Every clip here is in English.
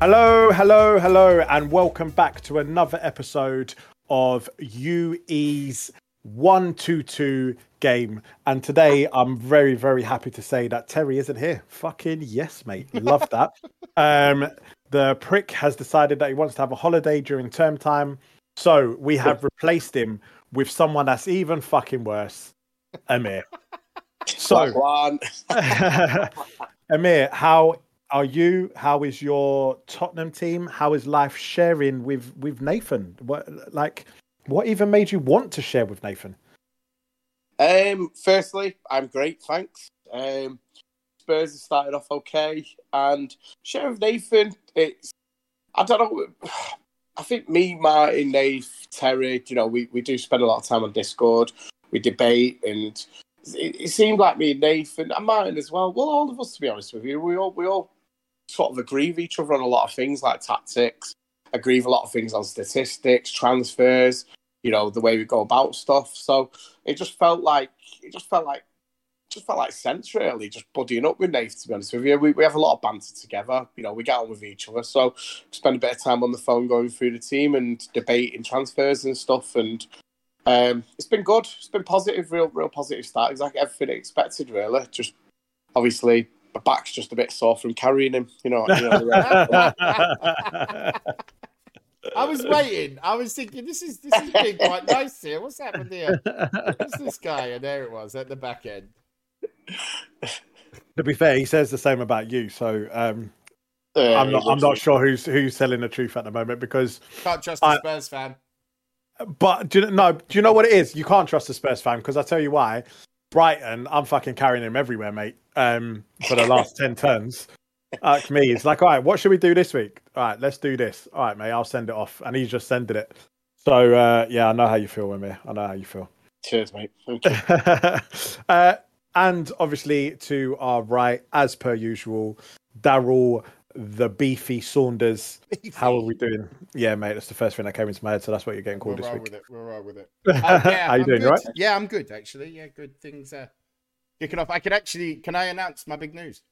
Hello, hello, hello, and welcome back to another episode of UE's 122 game. And today I'm very, very happy to say that Terry isn't here. Fucking yes, mate. Love that. um, the prick has decided that he wants to have a holiday during term time. So we have replaced him with someone that's even fucking worse, Amir. So, Amir, how are you? How is your Tottenham team? How is life sharing with with Nathan? What like what even made you want to share with Nathan? Um, firstly, I'm great, thanks. Um, Spurs have started off okay, and share with Nathan. It's I don't know. I think me, Martin, Nate, Terry, you know, we, we do spend a lot of time on Discord. We debate, and it, it seemed like me and Nathan and Martin as well. Well, all of us, to be honest with you, we all we all sort of agree with each other on a lot of things like tactics, agree with a lot of things on statistics, transfers, you know, the way we go about stuff. So it just felt like it just felt like just felt like sense really, just buddying up with Nate. To be honest with you, we, we have a lot of banter together. You know, we get on with each other, so spend a bit of time on the phone going through the team and debating transfers and stuff. And um, it's been good. It's been positive, real, real positive start. Exactly everything expected, really. Just obviously my back's just a bit sore from carrying him. You know. You know I was waiting. I was thinking, this is this is being quite nice here. What's happened here? Who's this guy? And there it was at the back end. To be fair, he says the same about you. So um, uh, I'm not. I'm not sure who's who's telling the truth at the moment because can't trust the Spurs fan. But do you, no, do you know what it is? You can't trust the Spurs fan because I tell you why. Brighton, I'm fucking carrying him everywhere, mate. Um, for the last ten turns. Like me, it's like, all right, what should we do this week? All right, let's do this. All right, mate, I'll send it off, and he's just sending it. So uh, yeah, I know how you feel, with me. I know how you feel. Cheers, mate. Thank you. uh, and obviously to our right, as per usual, Daryl the beefy Saunders. Beefy. How are we doing? Yeah, mate, that's the first thing that came into my head. So that's what you're getting called We're this week. With it. We're right with it. Uh, yeah, How you I'm doing? Good. Right? Yeah, I'm good actually. Yeah, good things. Uh, kicking off. I can actually. Can I announce my big news?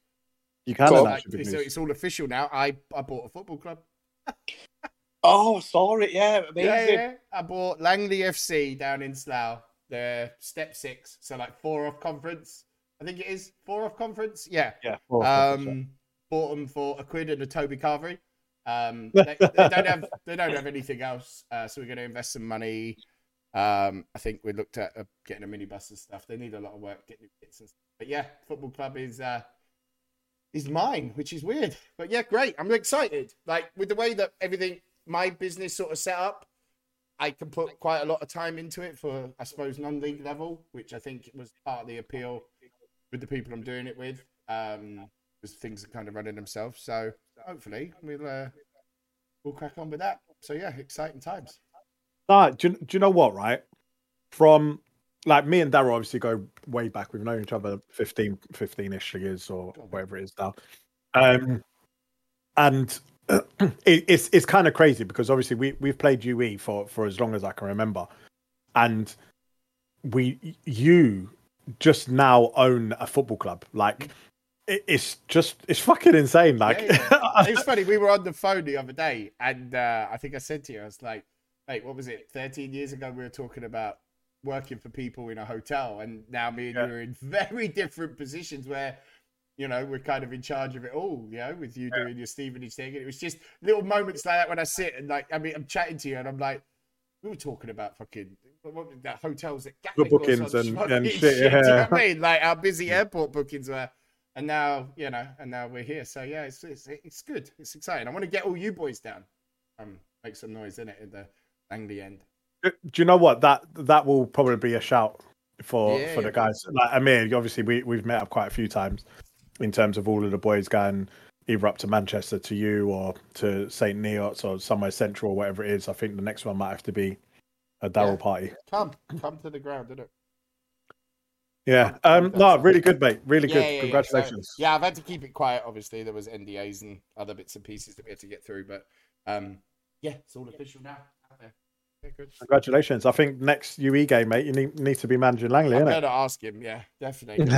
You can. So, announce like, your big so it's all official now. I I bought a football club. oh, I saw it. Yeah, amazing. Yeah, yeah. I bought Langley FC down in Slough. They're step six, so like four off conference. I think it is four off conference. Yeah. Yeah. four off Um, conference, bought them for a quid and a Toby Carvery. Um, they, they don't have they don't have anything else, uh, so we're going to invest some money. Um, I think we looked at uh, getting a minibus and stuff. They need a lot of work getting new kits and stuff. But yeah, football club is uh, is mine, which is weird. But yeah, great. I'm excited. Like with the way that everything my business sort of set up, I can put quite a lot of time into it for I suppose non-league level, which I think was part of the appeal with the people I'm doing it with. Um, because things are kind of running themselves. So hopefully we'll uh, we'll crack on with that. So yeah, exciting times. Nah, do, you, do you know what? Right, from like me and Daryl obviously go way back. We've known each other 15, 15-ish years or whatever it is now. Um, and it, it's it's kind of crazy because obviously we we've played UE for for as long as I can remember, and we you just now own a football club. Like it, it's just it's fucking insane. Like Yeah, yeah. it's funny. We were on the phone the other day, and uh, I think I said to you, I was like, "Mate, what was it? Thirteen years ago, we were talking about working for people in a hotel, and now me and Yeah. you are in very different positions where." You know, we're kind of in charge of it all, you know, with you doing your Stevenage thing. And it was just little moments like that when I sit and like, I mean, I'm chatting to you and I'm like, we were talking about fucking what, what, that hotels at The Gatwick bookings and- and shit, Do you know yeah. what I mean? Like our busy airport bookings were and now you know, and now we're here. So yeah, it's it's, it's good. It's exciting. I want to get all you boys down. Um, make some noise in it at the Langley end. do you know what that that will probably be a shout for Yeah, for the guys like Amir obviously we we've met up quite a few times in terms of all of the boys going either up to Manchester to you or to St Neots or somewhere central or whatever it is I think the next one might have to be a Daryl Yeah. party Come, come to the ground, did it? Yeah um no really good mate really good Yeah, yeah, yeah. congratulations So, yeah, I've had to keep it quiet. Obviously, there was NDAs and other bits and pieces that we had to get through, but um, yeah, it's all official now. Out there. Yeah, good. Congratulations. I think next UE game, mate, you need, need to be managing Langley, I'm innit? gonna ask him. Yeah, definitely. him.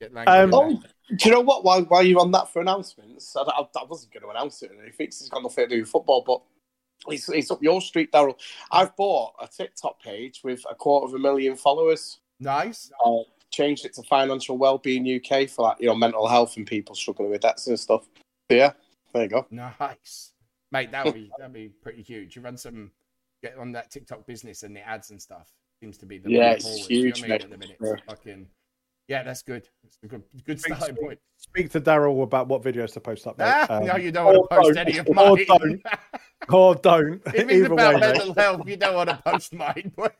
Get Um. Oh, do you know what? While, while you're on that for announcements, I, I, I wasn't going to announce it. He thinks he's got nothing to do with football, but it's, it's up your street, Daryl. I've bought a TikTok page with a quarter of a million followers. Nice. Uh, changed it to Financial Wellbeing UK for like you know mental health and people struggling with debts and stuff. So, yeah, there you go. Nice, mate. That would be that'd be pretty huge. You run some, get on that TikTok business and the ads and stuff. Seems to be the Yeah, way it's forward. You know huge, I mean, mate. at the minute. Yeah. Fucking, yeah, that's good. It's a good, good Speak- starting point. Speak to Daryl about what videos to post up, mate. Ah, Um, no, you don't want to post any of or mine. don't. or don't. if it's about way, mate. mental health, you don't want to post mine. No,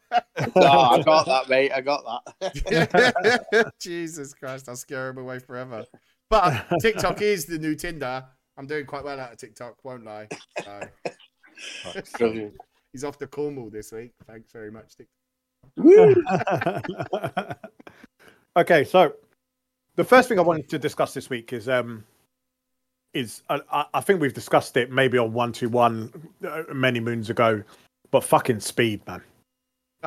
I got that, mate. I got that. Jesus Christ, I'll scare him away forever. But TikTok is the new Tinder. I'm doing quite well out of TikTok, won't lie. So, Brilliant. he's off to Cornwall this week. Thanks very much. TikTok. Okay, so the first thing I wanted to discuss this week is um is I- I, think we've discussed it maybe on one two one uh, many moons ago, but fucking speed, man.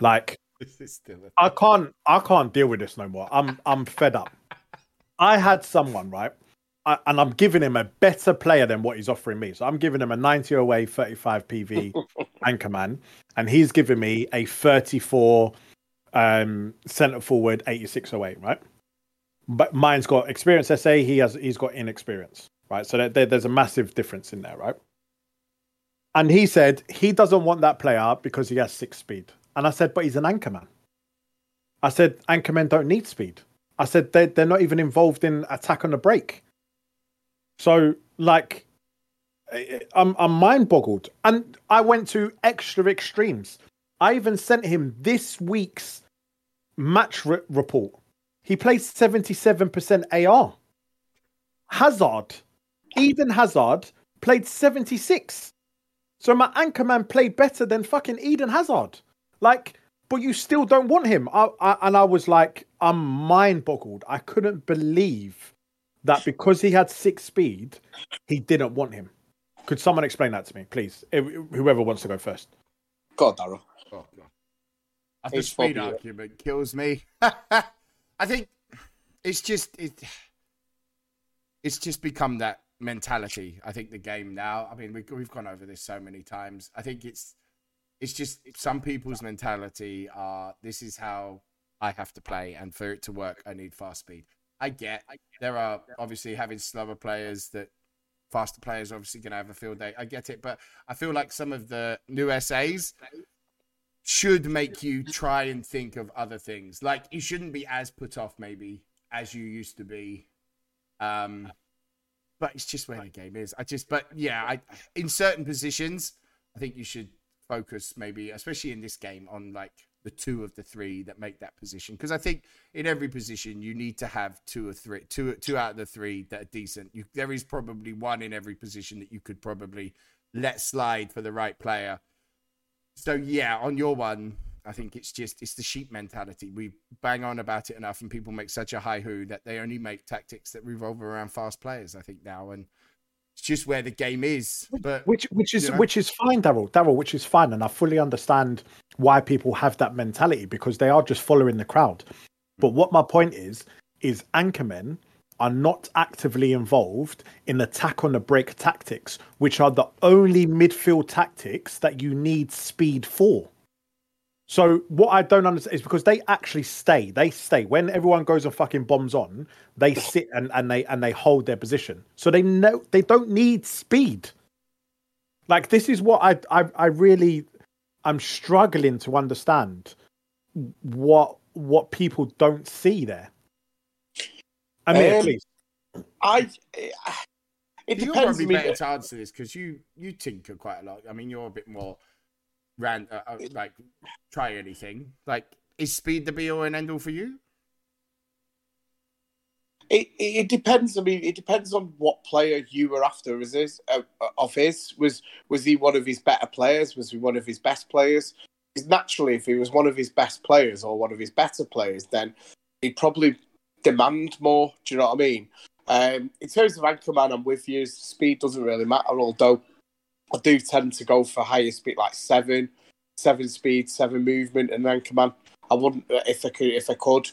Like This is still a I can't I can't deal with this no more. I'm I'm fed up. I had someone right, I, and I'm giving him a better player than what he's offering me. So I'm giving him a 90 away 35 PV anchorman, and he's giving me a 34 um centre forward 86 away, right? But mine's got experience SA, he has he's got inexperience, right? So there, there- there's a massive difference in there, right? And he said he doesn't want that player because he has six speed. And I said, but he's an anchorman. I said, anchormen don't need speed. I said, they're, they're not even involved in attack on the break. So, like, I'm, I'm mind boggled. And I went to extra extremes. I even sent him this week's match re- report. He played 77% AR. Hazard, Eden Hazard, played 76. So my anchorman played better than fucking Eden Hazard. Like, but you still don't want him. I, I, and I was like, I'm mind boggled. I couldn't believe that because he had six speed, he didn't want him. Could someone explain that to me, please? Whoever wants to go first. God, on, Daryl. Oh, God. The speed argument kills me. I think it's just it, it's just become that mentality. I think the game now. I mean, we, we've gone over this so many times. I think it's it's just some people's mentality are this is how I have to play, and for it to work, I need fast speed. I get there are obviously having slower players that faster players obviously going to have a field day. I get it, but I feel like some of the new SAs should make you try and think of other things. Like you shouldn't be as put off maybe as you used to be. Um but it's just where the game is. I just but yeah, I in certain positions, I think you should focus maybe especially in this game on like the two of the three that make that position because I think in every position you need to have two or three two two out of the three that are decent. You there is probably one in every position that you could probably let slide for the right player. So yeah, on your one, I think it's just it's the sheep mentality. We bang on about it enough, and people make such a high hoo that they only make tactics that revolve around fast players. I think now, and it's just where the game is. But Which which is You know? which is fine, Daryl. Daryl, which is fine, and I fully understand why people have that mentality because they are just following the crowd. But hmm. what my point is is anchormen are not actively involved in attack on the break tactics, which are the only midfield tactics that you need speed for. So what I don't understand is because they actually stay. They stay when everyone goes and fucking bombs on. They sit and, and they and they hold their position. So they know they don't need speed. Like this is what I I, I really I'm struggling to understand what what people don't see there. I mean, Um, please. I. It you're depends. probably I mean, better to answer this because you you tinker quite a lot. I mean, you're a bit more ran uh, uh, like try anything. Like is speed the be all and end all for you? It, it it depends. I mean, it depends on what player you were after. Is this uh, of his? Was was he one of his better players? Was he one of his best players? 'Cause naturally, if he was one of his best players or one of his better players, then he'd probably demand more. Do you know what I mean? Um, in terms of Anchorman, I'm with you. Speed doesn't really matter. Although I do tend to go for higher speed, like seven, seven speed, seven movement, and then command. I wouldn't if I could. If I could,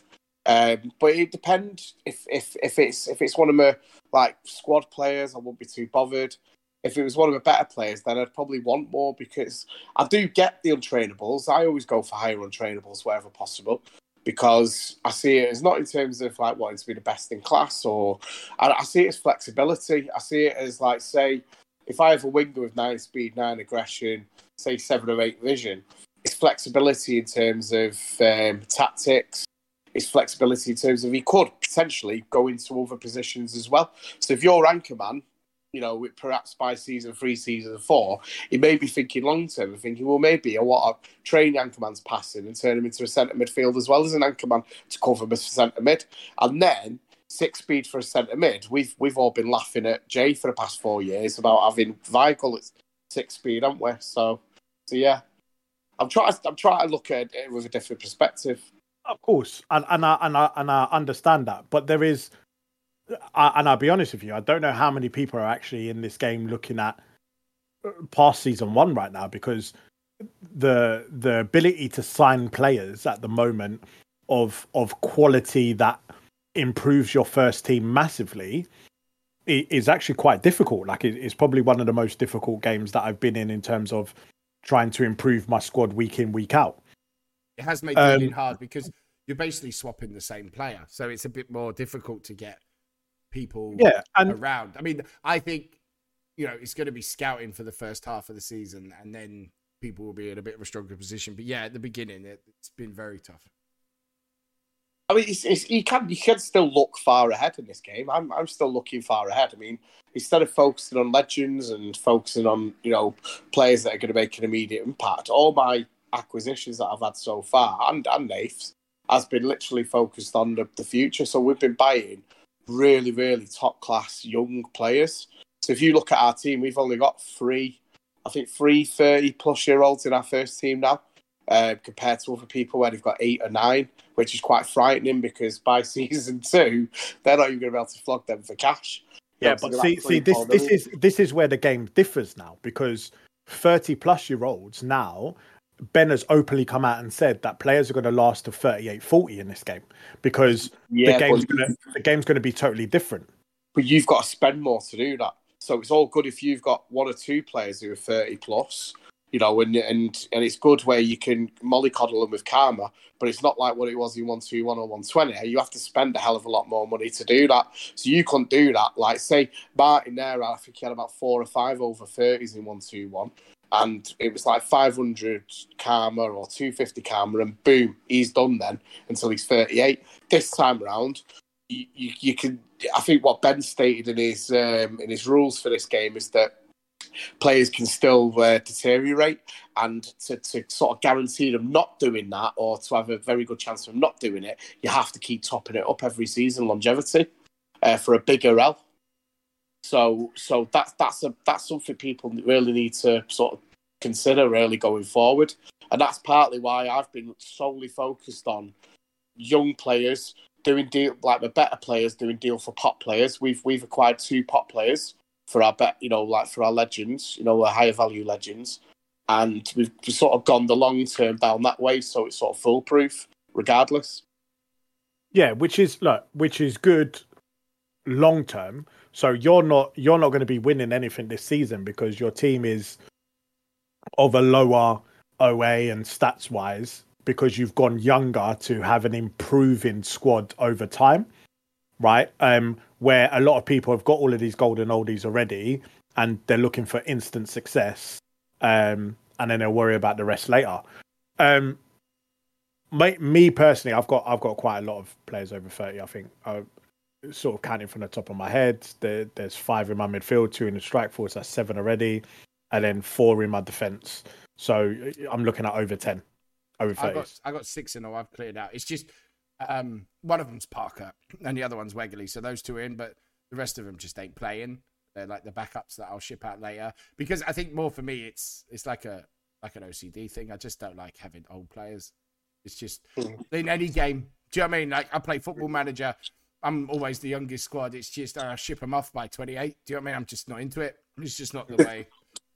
um, but it depends. If if if it's if it's one of my like squad players, I won't be too bothered. If it was one of the better players, then I'd probably want more because I do get the untrainables. I always go for higher untrainables wherever possible because I see it as not in terms of like wanting to be the best in class or I, I see it as flexibility. I see it as like say if I have a winger with nine speed, nine aggression, say seven or eight vision, it's flexibility in terms of um, tactics. It's flexibility in terms of he could potentially go into other positions as well. So if you're anchor man, you know, perhaps by season three, season four, he may be thinking long term and thinking, well, maybe I want to train Anchorman's passing and turn him into a centre midfield as well as an Anchorman to cover him as centre mid. And then six speed for a centre mid. We've we've all been laughing at Jay for the past four years about having Weigl at six speed, haven't we? So, so yeah, I'm trying. I'm trying to look at it with a different perspective. Of course, and and I and I and I understand that, but there is and I'll be honest with you, I don't know how many people are actually in this game looking at uh, past season one right now because the the ability to sign players at the moment of of quality that improves your first team massively is actually quite difficult. Like it's probably one of the most difficult games that I've been in in terms of trying to improve my squad week in week out. It has made um, hard because you're basically swapping the same player, so it's a bit more difficult to get people yeah, and... around. I mean, I think you know it's going to be scouting for the first half of the season, and then people will be in a bit of a stronger position. But yeah, at the beginning, it, has been very tough. I mean, it's, it's, you can you can still look far ahead in this game. I'm I'm still looking far ahead. I mean, instead of focusing on legends and focusing on you know players that are going to make an immediate impact, all my acquisitions that I've had so far and and Nath's has been literally focused on the, the future. So we've been buying really, really top class young players. So if you look at our team, we've only got three, I think three 30 plus year olds in our first team now, uh, compared to other people where they've got eight or nine, which is quite frightening because by season two, they're not even going to be able to flog them for cash. Yeah, but see, see, this this is this is where the game differs now because thirty plus year olds now Ben has openly come out and said that players are going to last to 38 40 in this game because yeah, the game's going to the game's going to be totally different. But you've got to spend more to do that. So it's all good if you've got one or two players who are 30 plus, you know, and and and it's good where you can mollycoddle them with karma, but it's not like what it was in 121 or 120. You have to spend a hell of a lot more money to do that. So you can't do that. Like, say, Martin there, I think he had about four or five over 30s in 121 and it was like 500 karma or 250 karma, and boom, he's done then until he's 38. This time around, you, you, you can. I think what Ben stated in his um, in his rules for this game is that players can still uh, deteriorate, and to, to sort of guarantee them not doing that, or to have a very good chance of not doing it, you have to keep topping it up every season, longevity, uh, for a bigger L. So so that's that's a that's something people really need to sort of consider really going forward. And that's partly why I've been solely focused on young players doing deal like the better players doing deal for pot players. We've we've acquired two pot players for our bet, you know, like for our legends, you know, our higher value legends. And we've sort of gone the long term down that way, so it's sort of foolproof regardless. Yeah, which is look, which is good long term. So you're not you're not going to be winning anything this season because your team is of a lower OA and stats wise because you've gone younger to have an improving squad over time, right? Um, where a lot of people have got all of these golden oldies already and they're looking for instant success, um, and then they'll worry about the rest later. Um, my, me personally, I've got I've got quite a lot of players over thirty. I think, sort of counting from the top of my head. There, there's five in my midfield, two in the strike force. That's seven already and then four in my defense. So I'm looking at over ten, over I got, I got six in all. I've cleared out. It's just um, one of them's Parker and the other one's Wegerle. So those two are in, but the rest of them just ain't playing. They're like the backups that I'll ship out later. Because I think more for me, it's it's like a like an OCD thing. I just don't like having old players. It's just hmm. in any game. Do you know what I mean? Like I play Football Manager. I'm always the youngest squad. It's just I ship them off by 28. Do you know what I mean? I'm just not into it. It's just not the way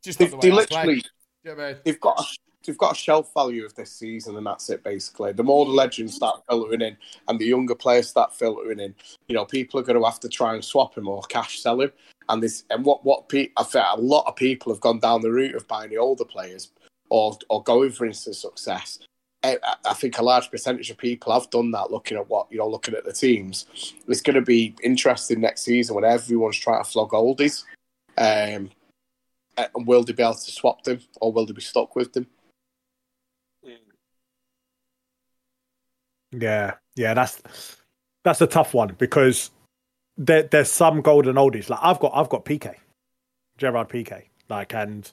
Just not the they way play. literally you know I mean? they've got a, they've got a shelf value of this season, and that's it basically. The more the legends start filtering in, and the younger players start filtering in, you know, people are going to have to try and swap him or cash sell him. And this and what what pe- I think a lot of people have gone down the route of buying the older players or or going for instant success. I, think a large percentage of people have done that. Looking at what you know, looking at the teams, it's going to be interesting next season when everyone's trying to flog oldies. Um, and will they be able to swap them, or will they be stuck with them? Yeah, yeah, that's that's a tough one because there, there's some golden oldies. Like I've got I've got Piqué, Gerard Piqué, like and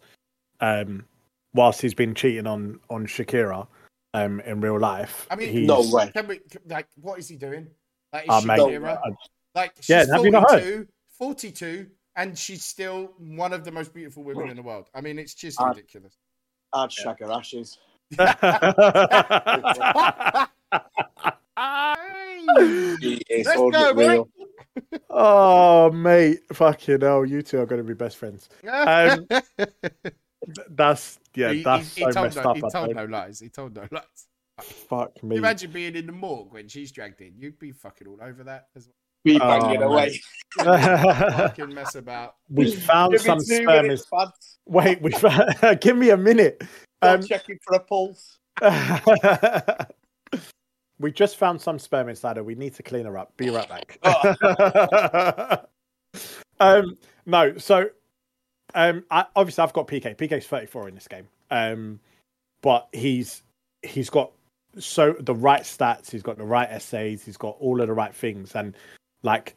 um whilst he's been cheating on on Shakira um in real life. I mean, he's, No way. Can we, like, what is he doing? Like, is Oh, she mate, Shakira? I- Like, she's Yeah, have you not heard? 42, 42, and she's still one of the most beautiful women in the world. I mean, it's just Uh, ridiculous. I'd shag her ashes. Let's go, unreal. oh mate, fucking hell, you two are going to be best friends. Um, Th- That's yeah, he, that's he, he so told, messed no, up. he told no lies. He told no lies. Fuck me. Imagine being in the morgue when she's dragged in. You'd be fucking all over that as well. Be Oh, banging mate. away. fucking mess about. we found Give some sperm. minutes, lads. Wait, we found... give me a minute. Go Um, checking for a pulse. we just found some sperm inside her. We need to clean her up. Be right back. um, no, so um, I, obviously I've got Piqué. Piqué's 34 in this game. Um, but he's he's got so the right stats. He's got the right essays. He's got all of the right things, and like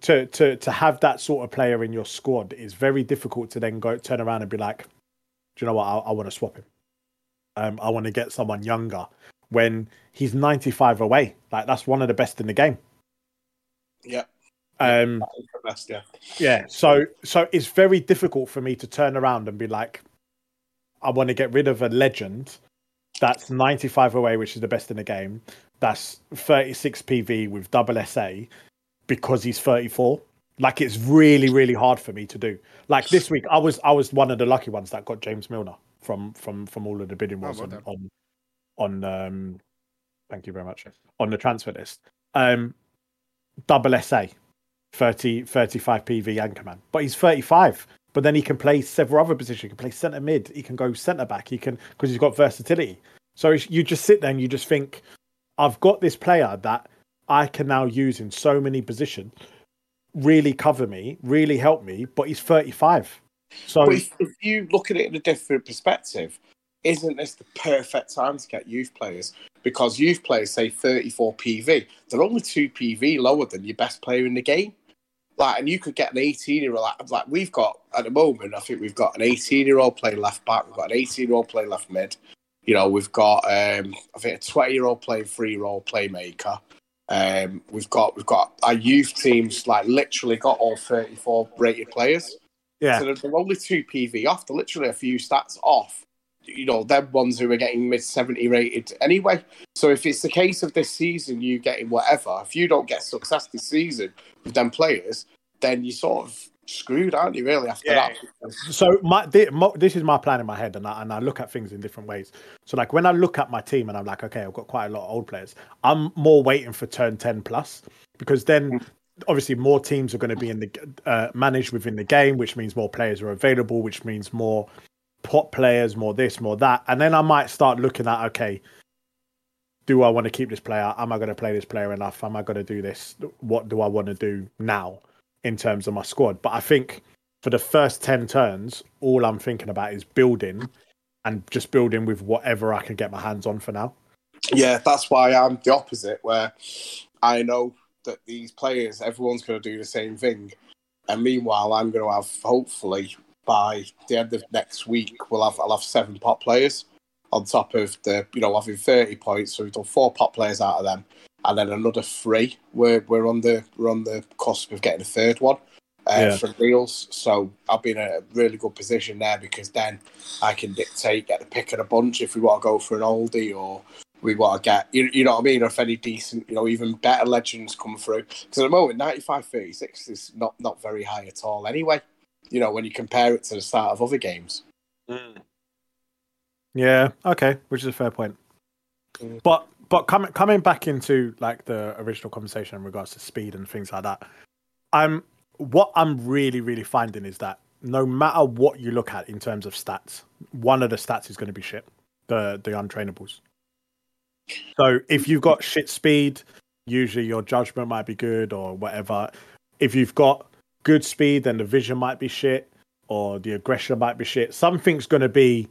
to to to have that sort of player in your squad is very difficult to then go turn around and be like, do you know what? I, I want to swap him. Um, I want to get someone younger when he's 95 away. Like that's one of the best in the game. Yeah. Um, That is the best, yeah. yeah. So so it's very difficult for me to turn around and be like, I want to get rid of a legend that's 95 away, which is the best in the game. That's 36 PV with double SA because he's 34. Like it's really really hard for me to do. Like this week, I was I was one of the lucky ones that got James Milner from from from all of the bidding Oh, wars well on, on on um. Thank you very much on the transfer list. Um, double SA 30, 35 PV Anchorman. But he's 35. But then he can play several other positions. He can play centre mid. He can go centre back. He can because he's got versatility. So you just sit there and you just think, I've got this player that I can now use in so many positions, really cover me, really help me. But he's 35. So But if, if you look at it in a different perspective, isn't this the perfect time to get youth players? Because youth players say 34 PV, they're only two PV lower than your best player in the game. Like, and you could get an 18 year old. Like, like we've got at the moment, I think we've got an 18 year old playing left back. We've got an 18 year old playing left mid. You know, we've got um, I think a 20 year old playing three role playmaker. Um, we've got we've got our youth teams like literally got all 34 rated players. yeah, So they're, they're only two PV off. They're literally a few stats off. You know, them ones who are getting mid 70 rated anyway. So if it's the case of this season, you getting whatever, if you don't get success this season with them players, then you sort of screwed, aren't you, really, after Yeah. that? so my, this is my plan in my head and I, and I look at things in different ways so like when i look at my team and i'm like okay i've got quite a lot of old players i'm more waiting for turn 10 plus because then obviously more teams are going to be in the uh, managed within the game which means more players are available which means more pot players more this more that. And then i might start looking at okay do i want to keep this player? Am i going to play this player enough? Am i going to do this? What do i want to do now in terms of my squad? But i think for the first 10 turns, all I'm thinking about is building and just building with whatever I can get my hands on for now. Yeah, that's why I'm the opposite, where I know that these players, everyone's going to do the same thing. And meanwhile, I'm going to have, hopefully, by the end of next week, we'll have I'll have seven pot players on top of the, you know, having 30 points. So we've done four pot players out of them, and then another three. We're we're on the we're on the cusp of getting a third one. Uh, Yeah. for deals, so I'll be in a really good position there because then I can dictate, get the pick of the bunch if we want to go for an oldie or we want to get, you, you know what I mean, or if any decent, you know, even better legends come through. Because at the moment, 95 36 is not, not very high at all anyway. You know, when you compare it to the start of other games. Yeah, okay, which is a fair point. Mm. But but coming coming back into like the original conversation in regards to speed and things like that, I'm what I'm really really finding is that no matter what you look at in terms of stats, one of the stats is going to be shit. The the untrainables. So if you've got shit speed, usually your judgment might be good or whatever. If you've got good speed, then the vision might be shit or the aggression might be shit. Something's going to be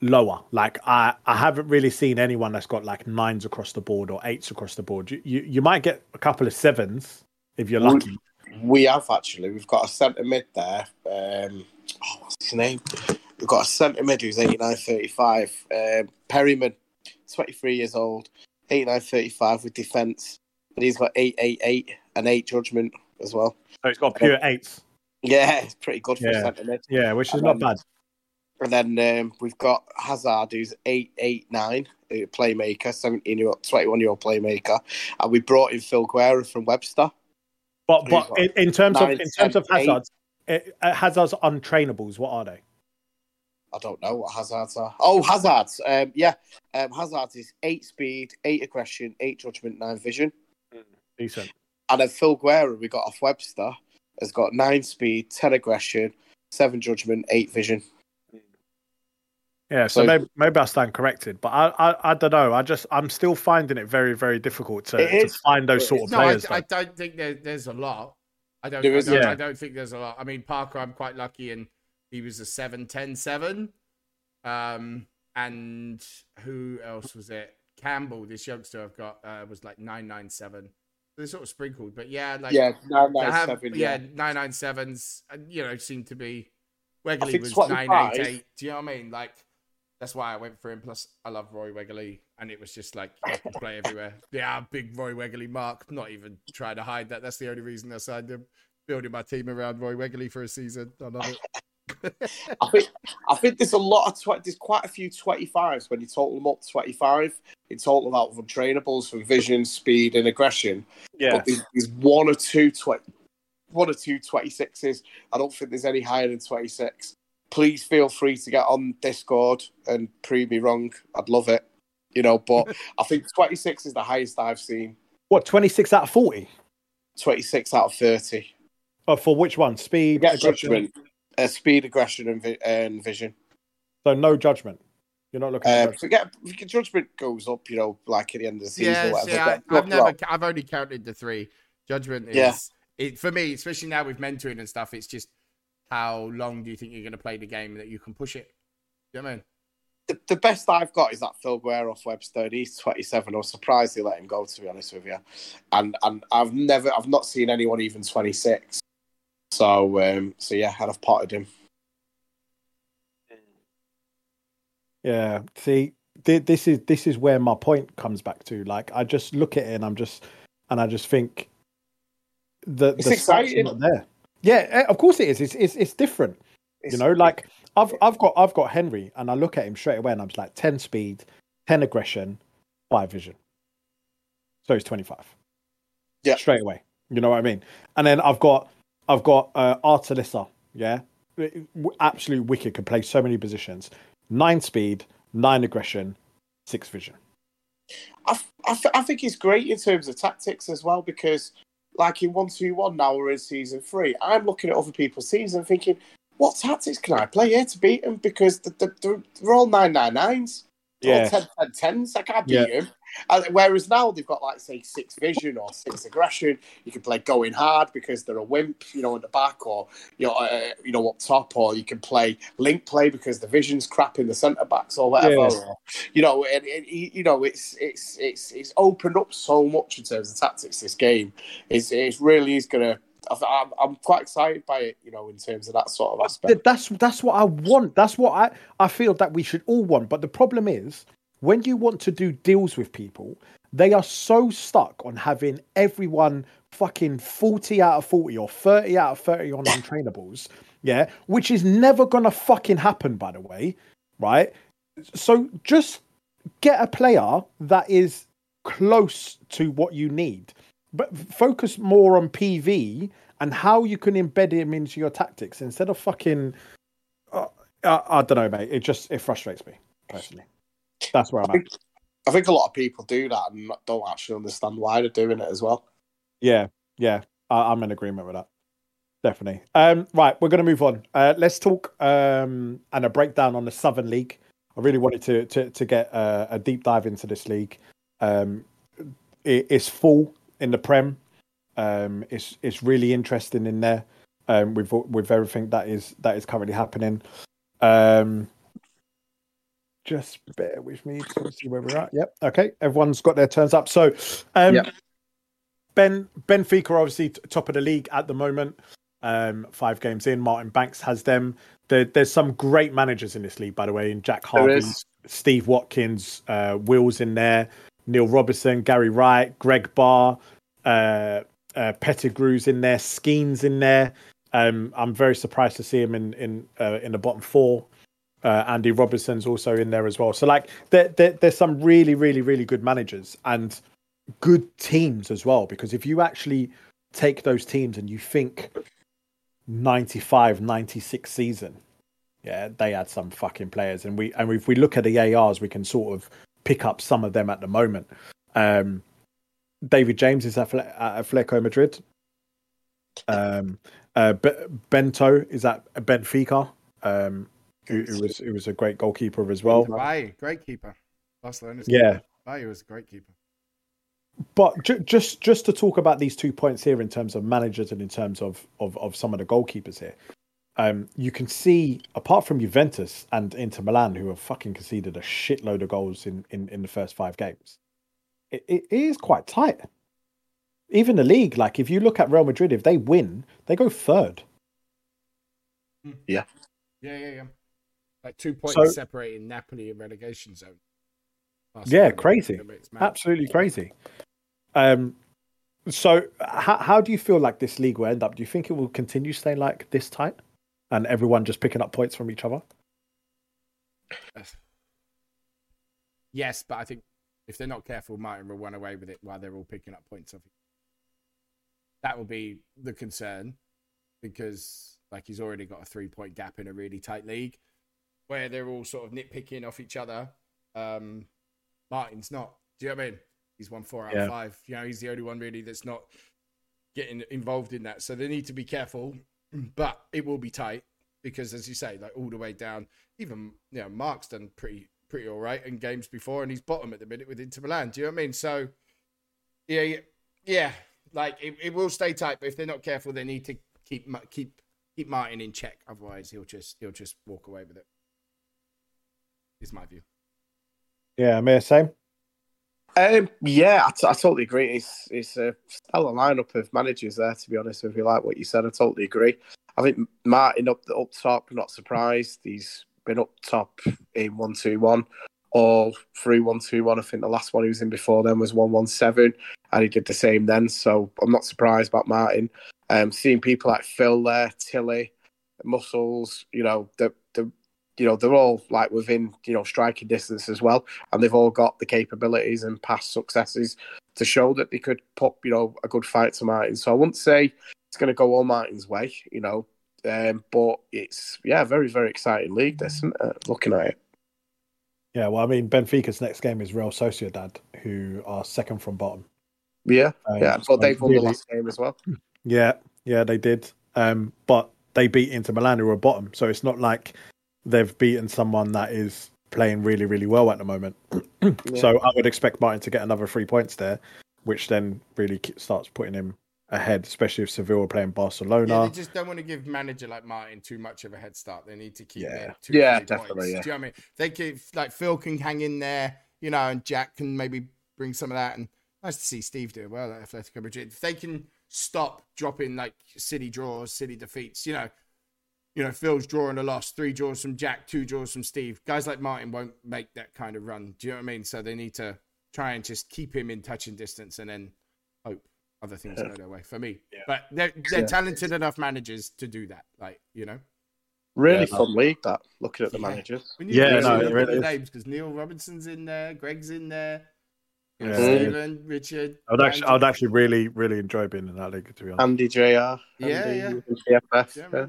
lower. Like I, I haven't really seen anyone that's got like nines across the board or eights across the board. You, you, you might get a couple of sevens if you're lucky. We have actually. We've got a centre mid there. Um, oh, what's his name? We've got a centre mid who's 89 35. Um, Perryman, 23 years old, 89 35 with defence. And he's got 8 8 8 and 8 judgment as well. So it's got pure eights. Yeah, it's pretty good for a Yeah. centre mid. Yeah, which is And not then- bad. And then um, we've got Hazard, who's 8 8 9, uh, playmaker, 17 year old, 21 year old playmaker. And we brought in Phil Guerra from Webster. But but in, in terms of in terms of eight. hazards, it, uh, hazards untrainables. What are they? I don't know what Hazard's are. Oh, Hazard's. Um, yeah. Um, Hazard's is 8 speed, 8 aggression, 8 judgment, 9 vision. Decent. And then Phil Guerra, we got off Webster, has got 9 speed, 10 aggression, 7 judgment, 8 vision. Yeah, so, So- maybe maybe I stand corrected, but I, I I don't know. I just I'm still finding it very very difficult to, It to find those sort is. of No, I, players. I though. don't think there, there's a lot. I don't, There I, don't yeah. I don't think there's a lot. I mean, Parker, I'm quite lucky, and he was a 7 10 7. Um, and who else was it? Campbell, this youngster I've got, uh, was like 997. They're sort of sprinkled, but yeah, like yeah, 9 to 9 have, 7. yeah, Yeah. 997s, uh, you know, seem to be. Wegerle was 25. 988. Do you know what I mean? Like, that's why I went for him. Plus, I love Roy Wegerle, and it was just like he can play everywhere. Yeah, big Roy Wegerle mark. Not even trying to hide that. That's the only reason I signed him. Building my team around Roy Wegerle for a season. I love it. I think I think there's a lot of tw- there's quite a few 25s when you total them up 25 in total out of untrainables for vision, speed, and aggression. yeah, But there's, there's one or two tw- one or two 26s. I don't think there's any higher than 26. Please feel free to get on Discord and prove me wrong. I'd love it. You know, but I think 26 is the highest I've seen. what 26 out of 40? 26 out of 30. Oh, for which one? Speed, aggression? judgment, uh, speed, aggression, and, vi- and vision. So no judgment. You're not looking. at Uh, judgment. forget judgment goes up, you know, like at the end of the season yeah, or whatever. see, I, Get- I've never, well, I've only counted the three. Judgment is Yeah. it for me, especially now with mentoring and stuff. It's just how long do you think you're going to play the game that you can push it? You know what I mean? the, the best I've got is that Phil Guerra off Webster. and He's 27. I was surprised they let him go, to be honest with you. And and I've never, I've not seen anyone even 26. So um, so yeah, and I've potted him. Yeah. See, thi- this is this is where my point comes back to. Like, I just look at it and I'm just and I just think the It's the exciting. not there. Yeah, eh, of course it is. It's it's it's different. It's- you know, like I've I've got I've got Henry and I look at him straight away and I'm just like ten speed, ten aggression, five vision. So he's twenty five. Yeah. Straight away. You know what I mean? And then I've got I've got uh Artalissa, yeah. Absolute wicked, can play so many positions. Nine speed, nine aggression, six vision. I, I, th- I think he's great in terms of tactics as well because, like in one two one now we're in season three. I'm looking at other people's teams and thinking, what tactics can I play here to beat them? Because the, the, they're, they're all nine nine nines. Yeah. Or 10, 10 tens. I can't beat Yeah. him. And whereas now they've got like say six vision or six aggression, you can play going hard because they're a wimp, you know, in the back or you know, uh, you know, up top, or you can play link play because the vision's crap in the centre backs or whatever. Yeah. Or, you know, and, and you know, it's it's it's it's opened up so much in terms of tactics. This game is it really is gonna. I'm, I'm quite excited by it, you know, in terms of that sort of aspect. That's that's what I want. That's what I I feel that we should all want. But the problem is when you want to do deals with people, they are so stuck on having everyone fucking 40 out of 40 or 30 out of 30 on untrainables. Yeah, which is never gonna fucking happen, by the way. Right? So just get a player that is close to what you need. but focus more on PV and how you can embed him into your tactics instead of fucking. Uh, I, I don't know, mate. It just it frustrates me personally. That's where I'm I at. think, I think a lot of people do that and don't actually understand why they're doing it as well. Yeah, yeah, I, I'm in agreement with that. Definitely. Um, right, we're going to move on. Uh, let's talk um, and a breakdown on the Southern League. I really wanted to to, to get uh, a deep dive into this league. Um, it, it's full in the Prem. Um, it's it's really interesting in there um, with with everything that is that is currently happening. Um, just bear with me to see where we're at. Yep. Okay. Everyone's got their turns up. So, um, Yep. Ben Benfica are obviously top of the league at the moment. Um, five games in, Martin Banks has them. There, there's some great managers in this league, by the way. In Jack There Harvey. Steve Watkins, uh, Will's in there, Neil Robertson, Gary Wright, Greg Barr, uh, uh, Pettigrew's in there, Skeens in there. Um, I'm very surprised to see him in in uh, in the bottom four. Uh, Andy Robertson's also in there as well. So like there, there, there's some really really really good managers and good teams as well. Because if you actually take those teams and you think 95 96 season yeah they had some fucking players and we and if we look at the ars we can sort of pick up some of them at the moment um david james is at, at atletico madrid um uh Be- bento is at benfica um who, who was who was a great goalkeeper as well Baía, great keeper. Barcelona's Yeah. keeper. Baía was a great keeper. but ju- just just to talk about these two points here in terms of managers and in terms of of, of some of the goalkeepers here um you can see apart from juventus and inter milan who have fucking conceded a shitload of goals in in, in the first five games it, it is quite tight even the league like if you look at real madrid if they win they go third Yeah. Yeah, yeah, yeah. Like two points So- separating Napoli and relegation zone. Yeah, crazy. absolutely crazy um so how, how do you feel like this league will end up do you think it will continue staying like this tight and everyone just picking up points from each other Yes, but I think if they're not careful, Martin will run away with it while they're all picking up points off. That will be the concern because, like, he's already got a three-point gap in a really tight league where they're all sort of nitpicking off each other. Um, Martin's not. Do you know what I mean? He's won four out Yeah. of five. You know, he's the only one really that's not getting involved in that. So they need to be careful, but it will be tight because, as you say, like all the way down. Even you know, Mark's done pretty pretty all right in games before, and he's bottom at the minute with Inter Milan. Do you know what I mean? So, yeah, yeah, yeah like it, it will stay tight, but if they're not careful, they need to keep keep keep Martin in check. Otherwise, he'll just he'll just walk away with it. Is my view. yeah Amir, same Um, yeah, I, t- I totally agree. It's it's a stellar lineup of managers there. To be honest with you, like what you said, I totally agree. I think Martin up the up top, not surprised. He's been up top in one two one, all through one two one. I think the last one he was in before then was one one seven, and he did the same then. So I'm not surprised about Martin. Um, seeing people like Phil there, Tilly, Muscles, you know, the the you know they're all like within you know striking distance as well and they've all got the capabilities and past successes to show that they could put you know a good fight to Martin. So I wouldn't say it's going to go all Martin's way, you know, um, but it's yeah, very very exciting league. This isn't it? looking at it. yeah well i mean benfica's next game is real sociedad who are second from bottom Yeah, Um, yeah, so but they've won the last game as well. Yeah, yeah, they did. Um, but they beat Inter Milan, who are bottom. So it's not like they've beaten someone that is playing really, really well at the moment. So I would expect Martin to get another three points there, which then really starts putting him ahead, especially if Seville are playing Barcelona. Yeah, they just don't want to give manager like Martin too much of a head start. They need to keep Yeah. their two, Yeah, definitely, Points. yeah. Do you know what I mean? They could like Phil can hang in there, you know, and Jack can maybe bring some of that. And nice to see Steve do well at Atletico Madrid. If they can stop dropping like city draws, city defeats, you know, you know, Phil's drawing a loss, three draws from Jack, two draws from Steve. Guys like Martin won't make that kind of run. Do you know what I mean? So they need to try and just keep him in touching distance and then hope other things Yeah. go their way for me. Yeah. But they're they're Yeah. talented enough managers to do that. Like, you know. Really Yeah. fun league that. Looking at the Yeah. managers. Yeah, no, it really is. names because Neil Robinson's in there, Greg's in there. Yeah. Steven, Richard. I would actually, I would actually really, really enjoy being in that league. To be honest, Andy Jr. Andy, yeah. CFF, Yeah, yeah.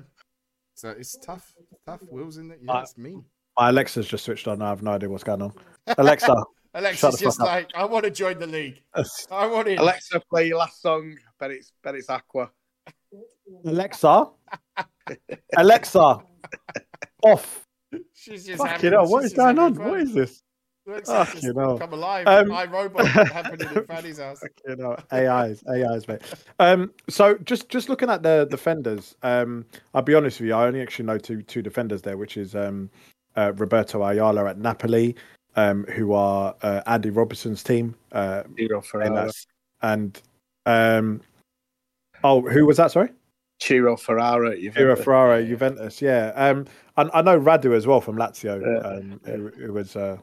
Man. So it's tough, tough. Will's in it. Yeah, I- it's mean. my Alexa's just switched on. I have no idea what's going on. Alexa, Alexa's just up. like, I want to join the league. I want in. Alexa, play your last song. Bet it's bet it's Aqua. Alexa, Alexa, off. She's just Fucking having, hell, what she's going on? fun. What is this? Alexa's Fucking just hell. come alive. Um, I robot happening in Fanny's house. You know, AIs, AIs, mate. Um, so just just looking at the defenders, um, I'll be honest with you, I only actually know two two defenders there, which is um, uh, Roberto Ayala at Napoli, um, who are uh, Andy Robertson's team, uh, Ciro and, Ferrara. and um, oh, who was that? Sorry, Ciro Ferrara. You've Ferrara, Juventus. Yeah, um, and I know Radu as well from Lazio, Yeah, um, Who, who was uh,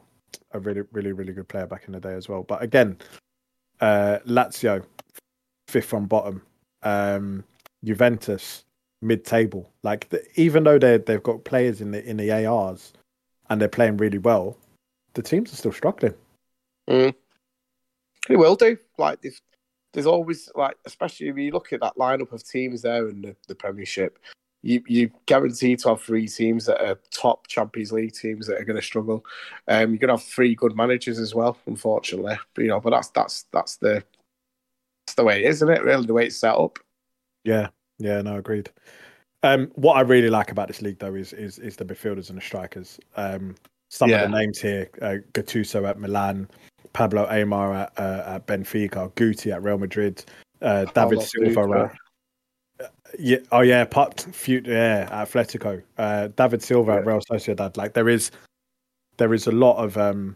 a really, really, really good player back in the day as well. But again, uh, Lazio fifth from bottom, um, Juventus mid-table. Like the, even though they they've got players in the in the ARs and they're playing really well, the teams are still struggling. Mm. He will do. Like there's, there's always like, especially if you look at that lineup of teams there in the, the Premiership, you you guarantee to have three teams that are top Champions League teams that are going to struggle. Um, you're going to have three good managers as well, unfortunately. But, you know, but that's that's that's the that's the way it is, isn't it? Really, the way it's set up. Yeah, yeah, no, agreed. Um, what I really like about this league, though, is is, is the midfielders and the strikers. Um, some Yeah. of the names here: uh, Gattuso at Milan, Pablo Aimar at, uh, at Benfica, Guti at Real Madrid, uh, David Silva. At, yeah, oh yeah, Pot, Fut, yeah, Atletico. Uh, David Silva at Yeah. Real Sociedad. Like there is, there is a lot of um,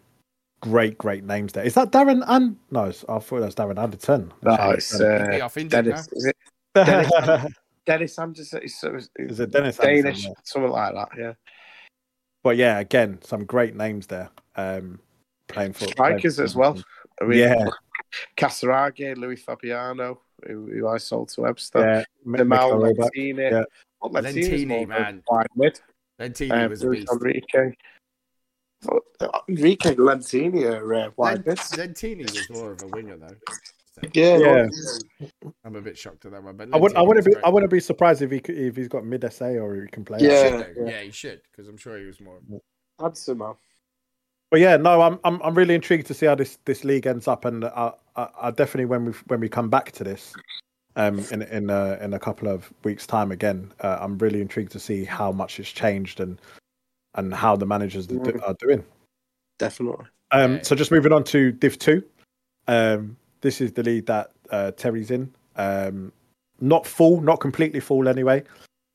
great, great names there. Is that Darren? And no, I thought that was Darren Anderton. No, it's Be uh, off injured now. Dennis. Is it Dennis? Dennis Anderson? It's, it's, Is it Dennis Anderson, Danish, yeah. something like that. Yeah. But yeah, again, some great names there. Um, playing for Strikers playing as well. I mean, Yeah. Casiraghi, Luís Fabiano, who, who I sold to Webster. Yeah, The Mal Lentini. Yeah. Well, Lentini, more of a man. Wide mid. Lentini Um, was a beast. Enrique. Uh, Enrique and Lentini are uh, wide Lent- mids. Lentini was more of a winger though. So Yeah. Yeah. I'm a bit shocked at that one. But I would, I wouldn't be, great. I wouldn't be surprised if he could, if he's got mid SA or he can play. Yeah. yeah. yeah, he should because I'm sure he was more. Hudson, man. But yeah, no, I'm, I'm, I'm really intrigued to see how this, this league ends up, and I, I, I definitely when we, when we come back to this, um, in, in, uh, in a couple of weeks' time again, uh, I'm really intrigued to see how much it's changed and, and how the managers do, are doing. Definitely. Um, Yeah. So just moving on to Div Two. Um, this is the lead that uh, Terry's in. Um, not full, not completely full anyway.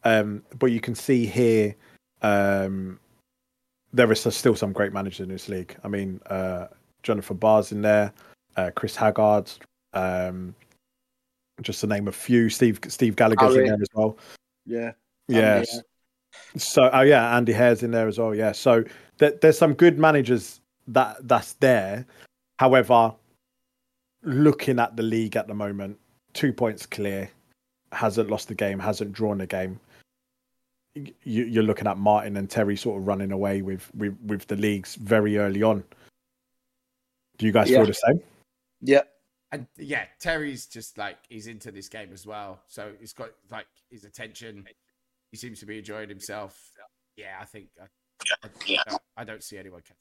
Um, but you can see here um, there is still some great managers in this league. I mean, uh, Jonathan Barr's in there, uh, Chris Haggard, um, just to name a few. Steve Steve Gallagher's in there as well. Yeah. Yes. Andy, So, oh yeah, Andy Hare's in there as well. Yeah. So there, there's some good managers that that's there. However, looking at the league at the moment, two points clear, hasn't lost the game, hasn't drawn the game. You, you're looking at Martin and Terry sort of running away with with, with the leagues very early on. Do you guys Yeah. feel the same? Yeah. And yeah, Terry's just like he's into this game as well. So he's got like his attention. He seems to be enjoying himself. Yeah, I think I, I, I, don't, I don't see anyone. Can.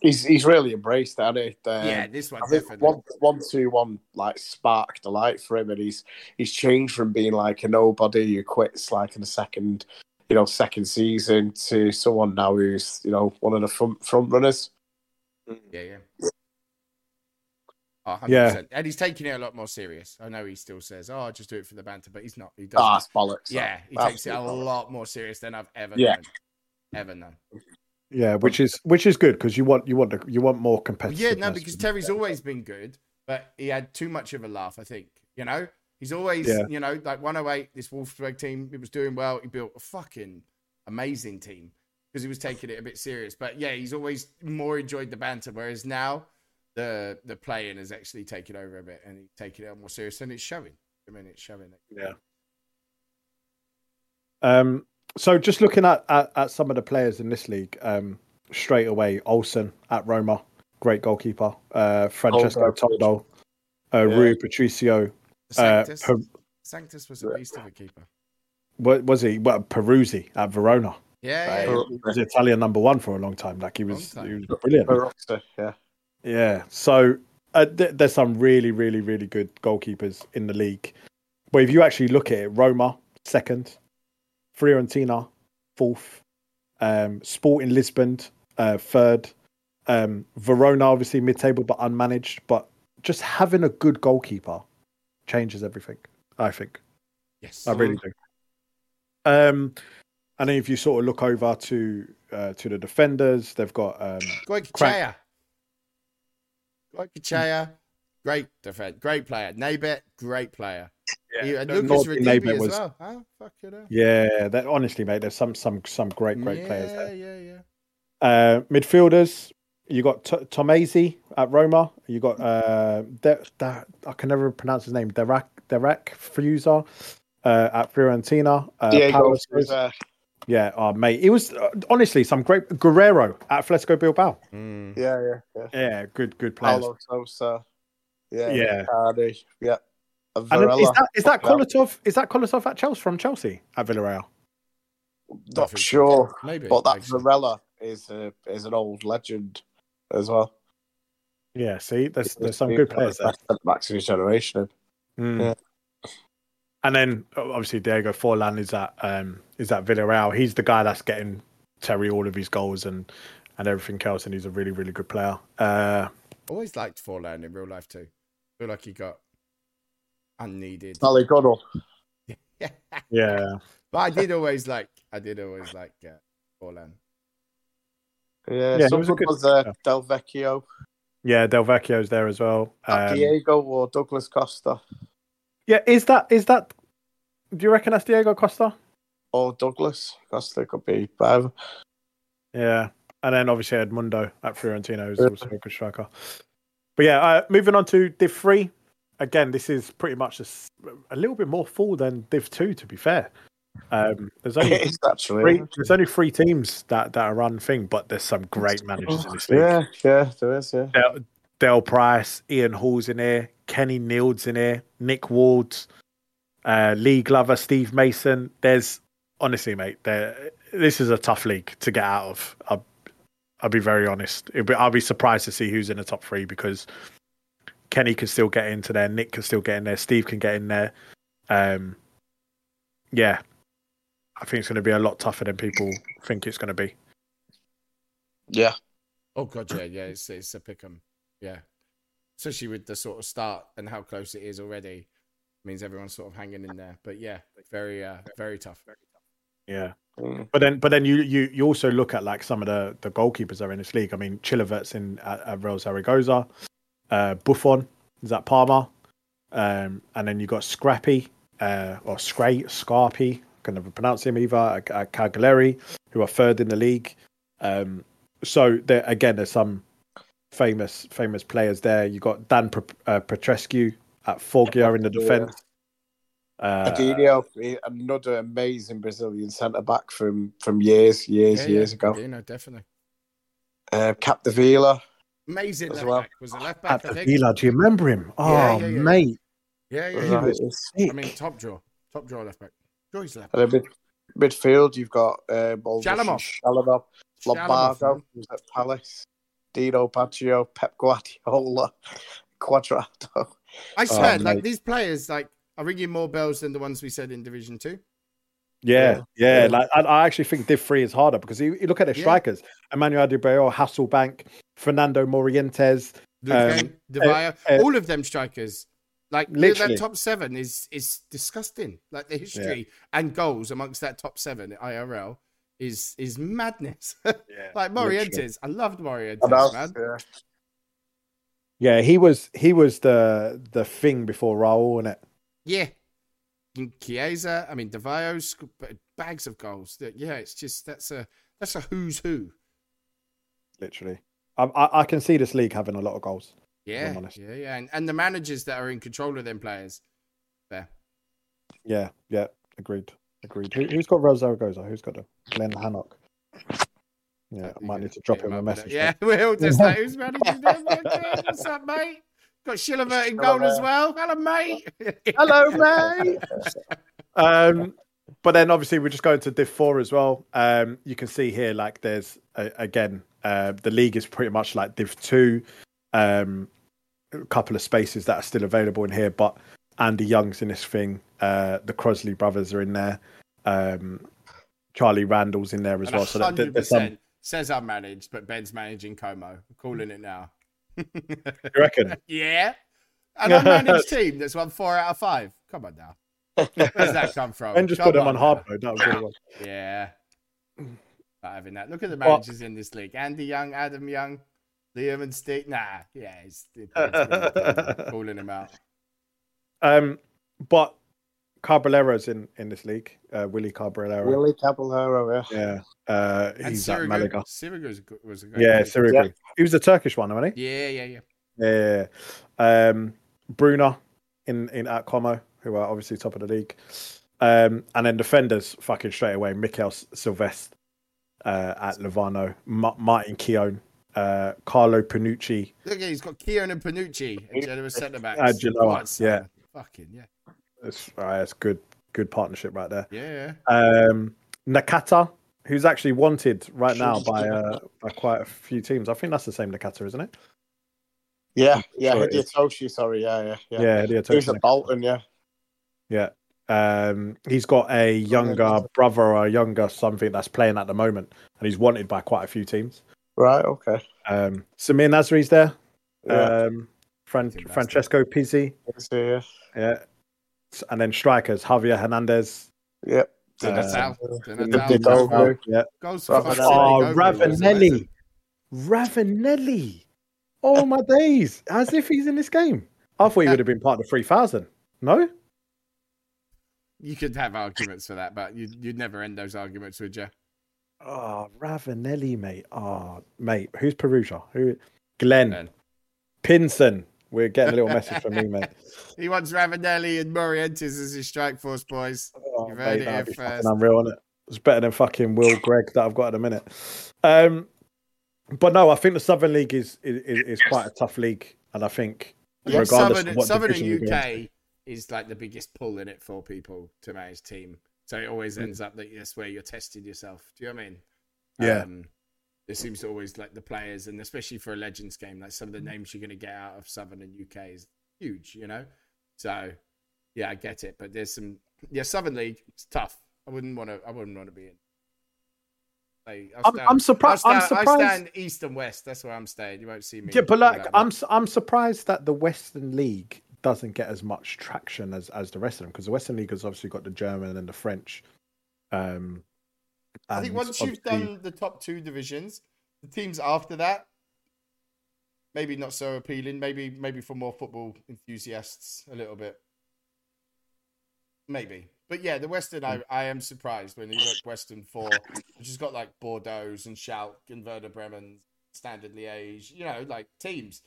He's he's really embraced that. hasn't he? Um, yeah, this one I think definitely. one one two one like sparked a light for him, and he's he's changed from being like a nobody who quits like in the second, you know, second season to someone now who's you know one of the front front runners. Yeah, yeah. Oh, 100%. Yeah. And he's taking it a lot more serious. I know he still says, "Oh, I'll just do it for the banter," but he's not. He doesn't. Ah, it's bollocks. yeah, he That's takes it a bollocks. lot more serious than I've ever Yeah. known. Ever known. Yeah, which is which is good because you want you want the, you want more Well, competitive. yeah, no, because Terry's always been good, but he had too much of a laugh. I think you know he's always Yeah. you know like 108. This Wolfsburg team, it was doing well. He built a fucking amazing team because he was taking it a bit serious. But yeah, he's always more enjoyed the banter, whereas now the the playing has actually taken over a bit and he's taking it more serious, and it's showing. I mean, it's showing. It. Yeah. Um, so just looking at, at, at some of the players in this league, um, straight away, Olsen at Roma. great goalkeeper. Uh, Francesco Oh, Toldo, uh, Yeah. Rui Patricio. Uh, Sanctus, Per- Sanctus was a beast of a keeper. what was he? What Peruzzi at Verona? Yeah, yeah, Right. yeah. He was Italian number one for a long time. Like he was, he was brilliant. Yeah. Yeah. So uh, th- there's some really, really, really good goalkeepers in the league. But if you actually look at it, Roma second, Fiorentina fourth, um, Sporting Lisbon uh, third, um, Verona obviously mid-table but unmanaged. But just having a good goalkeeper changes everything. I think. Yes. I really do. Um, and then if you sort of look over to uh, to the defenders, they've got um, Goikachaya. Goikachaya, great defense, great player. Nabet, great player. Yeah, and Lucas Nordi Radibi Nabet as was- well. Huh? Fuck it up. Yeah, that honestly, mate, there's some some some great great yeah, players there. Yeah, yeah, Uh, midfielders, you got T- Tommasi at Roma. You got uh, De- De- I can never pronounce his name. Derek Derek Fuser uh, at Fiorentina. Uh, Diego Paolo was Sousa- uh, yeah, oh, mate, it was uh, honestly some great Guerrero at Atletico Bilbao. Mm. yeah, yeah, yeah. Yeah, good good players. Paulo Sousa. Yeah, Yeah. Cardi, yeah. And is Varela. that is that Yeah. Kolatov? Is that Kolatov at Chelsea from Chelsea at Villarreal? Not sure, Maybe. but that actually. Varela is a, is an old legend as well. Yeah, see, there's there's some good players the there. best centre-backs his generation. Mm. Yeah. And then obviously Diego Forlan is at um is at Villarreal. He's the guy that's getting Terry all of his goals and and everything else, and he's a really really good player. Uh, Always liked Forlan in real life too. Feel like he got unneeded. Sally Gunnell. yeah, But I did always like. I did always like uh, Forlan. Yeah, Yeah, he was good good- was uh, yeah. Del Vecchio, yeah, Del Vecchio's there as well. Not Um, Diego or Douglas Costa. Yeah, is that is that? Do you reckon that's Diego Costa? Or Douglas Costa could be either. Yeah, and then obviously Edmundo at Fiorentina, who's Yeah. also a good striker. But yeah, uh, moving on to Div Three. Again, this is pretty much a little bit more full than Div Two. To be fair, um, there's only It is actually. three, there's only three teams that that are run thing, but there's some great managers in this league. Yeah, yeah, there is, yeah. Del, Del Price, Ian Hall's in here, Kenny Nild's in here, Nick Ward, uh, Lee Glover, Steve Mason. There's honestly, mate, there. This is a tough league to get out of. I'll, I'll be very honest. It'll be, I'll be surprised to see who's in the top three because Kenny can still get into there, Nick can still get in there, Steve can get in there. Um, yeah, I think it's going to be a lot tougher than people think it's going to be. Yeah. Oh god, yeah, yeah. It's it's a pick 'em. Yeah, especially with the sort of start and how close it is already. Means everyone's sort of hanging in there. But yeah, very uh, very tough. Yeah. Mm. But then, but then you, you, you also look at like some of the, the goalkeepers that are in this league. I mean, Chilavert's in at, at Real Zaragoza, uh, Buffon is at Parma, um, and then you got Scrappy uh, or Scray Scarpy, can never pronounce him either. At, at Cagliari, who are third in the league. Um, so there again, there's some famous famous players there. You got Dan P- uh, Petrescu at Foggia in the Yeah. defence. Uh, Adinho, another amazing Brazilian centre back from from years, years, Yeah, years yeah. ago. You know, definitely Uh, Capdevila, amazing As left well. back. Was a left back, I the think. Do you remember him? Oh, Yeah, yeah, yeah. mate. Yeah, yeah. He was. I mean, top draw, top draw left back. Sure, he's left. and mid, midfield, you've got uh, Shalimov. Shalimov, Lombardo, Shalimov, who's at Palace, Dino Baggio, Pep Guardiola, Cuadrado. I swear, like these players, like are ringing more bells than the ones we said in Division Two. Yeah, yeah. Yeah. Like I, I actually think Div Three is harder because you, you look at the Yeah. strikers: Emmanuel Adebayor, Hasselbaink, Fernando Morientes. Lupin, Di Vaio, uh, all of them strikers. Like Literally. that top seven is is disgusting. Like the history and goals amongst that top seven at IRL is is madness. Yeah, like literally. Morientes, I loved Morientes, And that's- man. yeah. Yeah, he was he was the the thing before Raul, and it. Yeah. And Chiesa, I mean Di Vaio's bags of goals. Yeah, it's just that's a that's a who's who. Literally, I, I I can see this league having a lot of goals. Yeah, yeah, yeah, and and the managers that are in control of them players. There, Yeah, yeah, agreed, agreed. Who, who's got Real Zaragoza? Who's got them? Glenn Hannock. Yeah, I might need to drop him a message. it. Yeah, we'll just like, who's managing them? What's up, mate? Got Chilavert in goal as well. Hello, mate. Hello, mate. um, but then obviously we're just going to Div Four as well. Um, you can see here like there's uh, again uh, the league is pretty much like Div Two. Um, a couple of spaces that are still available in here, but Andy Young's in this thing. Uh, the Crosley brothers are in there. Um, Charlie Randall's in there as And well. So there- there- hundred there's some. says I'm managed, but Ben's managing Como. I'm calling it now. You reckon? yeah. An unmanaged team that's won four out of five. Come on now. Where's that come from? And just Come put them on now. hard mode. That was really well. Yeah. Not having that. Look at the Well- managers in this league. Andy Young, Adam Young, Liam and Steve. Nah, yeah, he's it's calling him out. Um, but Caballero's in in this league. Uh, Willie Caballero. Willie Caballero, yeah. Yeah. Uh, he's at Malaga. Sirigu was a good- was a great Yeah, pick. Sirigu. Yeah. He was the Turkish one, wasn't he? Yeah, yeah, yeah. Yeah. Um, Bruna in in at Como, who are obviously top of the league. Um, and then defenders fucking straight away. Mikel Silvestre uh, at Levano, Ma- Martin Keown, uh, Carlo Panucci. Look, he's got Kieran and Panucci instead of a centre back. Uh, Genoa, yeah. Fucking yeah. That's, uh, that's good, good partnership right there. Yeah. Um, Nakata, who's actually wanted right now by uh, by quite a few teams. I think that's the same Nakata, isn't it? Yeah, yeah, Sure it is. Sorry, yeah, yeah, yeah. Yeah, yeah. He was at Bolton, yeah. Yeah. Um, he's got a younger brother or a younger something that's playing at the moment, and he's wanted by quite a few teams. Right, okay. Um, Samir Nasri's there. Yeah, Um, Fran- Francesco Pizzi. I yeah. Yeah. And then strikers, Javier Hernandez. Yep. So that's Uh, how. Did they go for- Yeah. Goals for Ravanelli. Oh, sake, Gogo was Ravanelli. amazing. Ravanelli. Oh, my days. As if he's in this game. I thought he would have been part of the 3000. No? You could have arguments for that, but you'd, you'd never end those arguments, would you? Oh, Ravanelli, mate. Oh, mate. Who's Perugia? Who? Glenn. Glenn. Pinson. We're getting a little message from me, mate. He wants Ravanelli and Morientes as his strike force, boys. Oh, You've mate, heard it here first. unreal, is it? It's better than fucking Will Greg that I've got at the minute. Um, but no, I think the Southern League is is, is quite a tough league, and I think Yeah, regardless Southern, Southern division you and go UK is like the biggest pull in it for people to manage team. So it always Mm. ends up that that's where you're testing yourself. Do you know what I mean? Yeah. Um, there seems to always like the players, and especially for a Legends game, like some of the names you're going to get out of Southern and UK is huge. You know, so yeah, I get it. But there's some yeah, Southern League. It's tough. I wouldn't want to. I wouldn't want to be in. Like, I'm, stand- I'm surprised. I'll I'm stand, I surprised. stand east and west. That's where I'm staying. You won't see me. Yeah, but like, I'm I'm surprised that the Western League doesn't get as much traction as as the rest of them because the Western League has obviously got the German and the French. Um, I think and once you've done the top two divisions, the teams after that, maybe not so appealing. Maybe maybe for more football enthusiasts, a little bit. Maybe, but yeah, the Western. I, I am surprised when you look Western four, which has got like Bordeaux and Schalke and Werder Bremen, Standard Liège. You know, like teams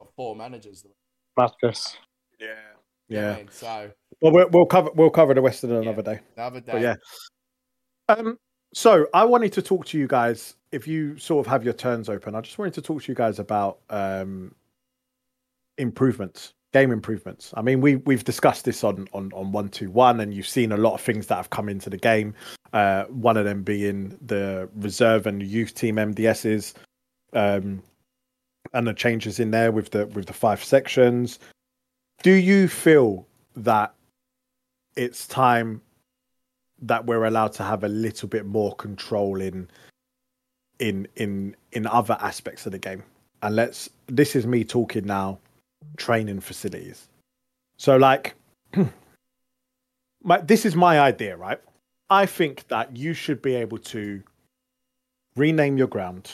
of four managers. Madness. yeah, You yeah. I mean? So Well, we'll, we'll cover we'll cover the Western Yeah. another day. the other day, But yeah. Um, so I wanted to talk to you guys. If you sort of have your turns open, I just wanted to talk to you guys about um, improvements, game improvements. I mean, we we've discussed this on on on one two one, and you've seen a lot of things that have come into the game. Uh, one of them being the reserve and youth team MDSs, um, and the changes in there with the with the five sections. Do you feel that it's time that we're allowed to have a little bit more control in in in in other aspects of the game. And let's this is me talking now training facilities. So like my this is my idea right? I think that you should be able to rename your ground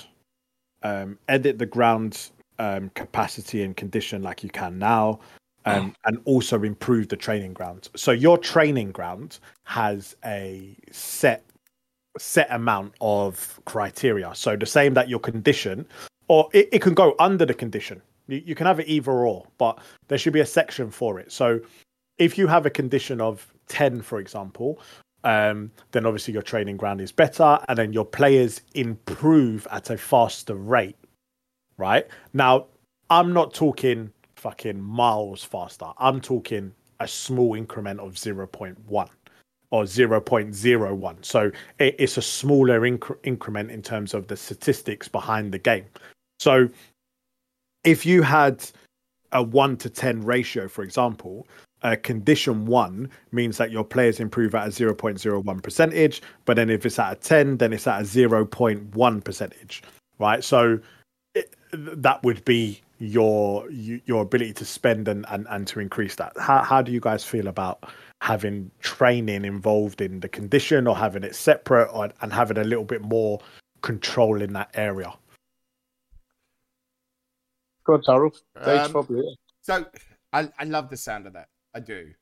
um edit the ground um capacity and condition like you can now um, and also improve the training ground. So your training ground has a set set amount of criteria. So the same that your condition, or it, it can go under the condition. You, you can have it either or, but there should be a section for it. So if you have a condition of 10, for example, um, then obviously your training ground is better, and then your players improve at a faster rate. Right now, I'm not talking fucking miles faster. I'm talking a small increment of 0.1 or 0.01. So it, it's a smaller incre- increment in terms of the statistics behind the game. So if you had a 1 to 10 ratio, for example, uh, condition one means that your players improve at a 0.01 percentage, but then if it's at a 10, then it's at a 0.1 percentage, right? So it, that would be your your ability to spend and, and, and to increase that. How, how do you guys feel about having training involved in the condition or having it separate or, and having a little bit more control in that area? Good, Daryl. Um, so I, I love the sound of that. I do.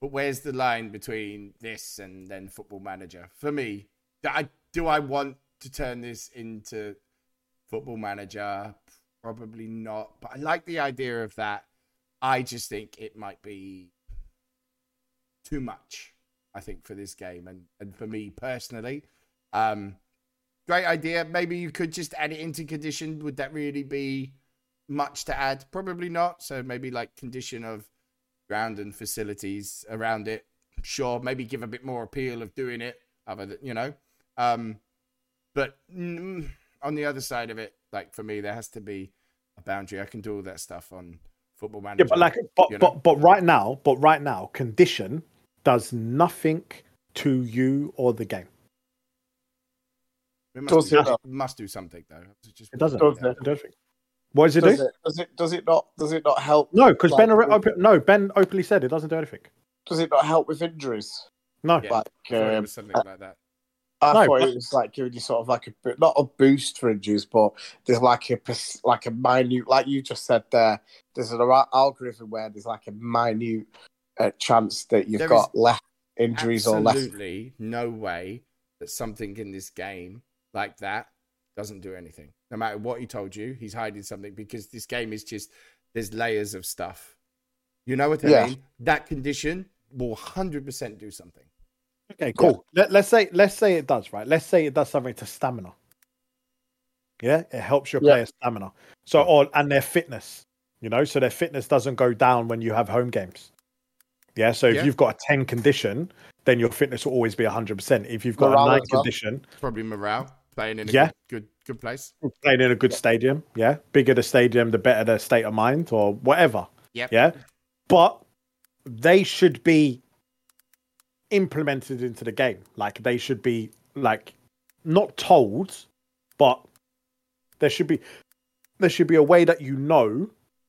But where's the line between this and then Football Manager? For me, do I, do I want to turn this into Football Manager? Probably not. But I like the idea of that. I just think it might be too much. I think for this game and and for me personally, um, great idea. Maybe you could just add it into condition. Would that really be much to add? Probably not. So maybe like condition of ground and facilities around it. Sure, maybe give a bit more appeal of doing it, other than you know. Um, but on the other side of it, like for me, there has to be a boundary. I can do all that stuff on Football Manager. Yeah, but like, but you know? but but right now, but right now, condition does nothing to you or the game. It must, do, it must do something though. It, just it doesn't. Does it? Does it? What does it does do? It, does it does it not does it not help? No, because like, Ben open, no Ben openly said it doesn't do anything. Does it not help with injuries? No, yeah, like um, something like that. I no, thought it was like giving you sort of like a not a boost for injuries, but there's like a like a minute, like you just said there. There's an algorithm where there's like a minute uh, chance that you've there got less injuries or less. Absolutely no way that something in this game like that doesn't do anything. No matter what he told you, he's hiding something because this game is just there's layers of stuff. You know what I yeah. mean? That condition will hundred percent do something. Okay, cool. Yeah. Let, let's say let's say it does, right? Let's say it does something to stamina. Yeah, it helps your yeah. player stamina. So or and their fitness, you know, so their fitness doesn't go down when you have home games. Yeah, so if you've got a 10 condition, then your fitness will always be 100%. If you've got morale a 9 well. condition, probably morale playing in a yeah. good, good good place. Playing in a good stadium, yeah. Bigger the stadium, the better the state of mind or whatever. Yeah, Yeah. But they should be implemented into the game. Like they should be like not told, but there should be there should be a way that you know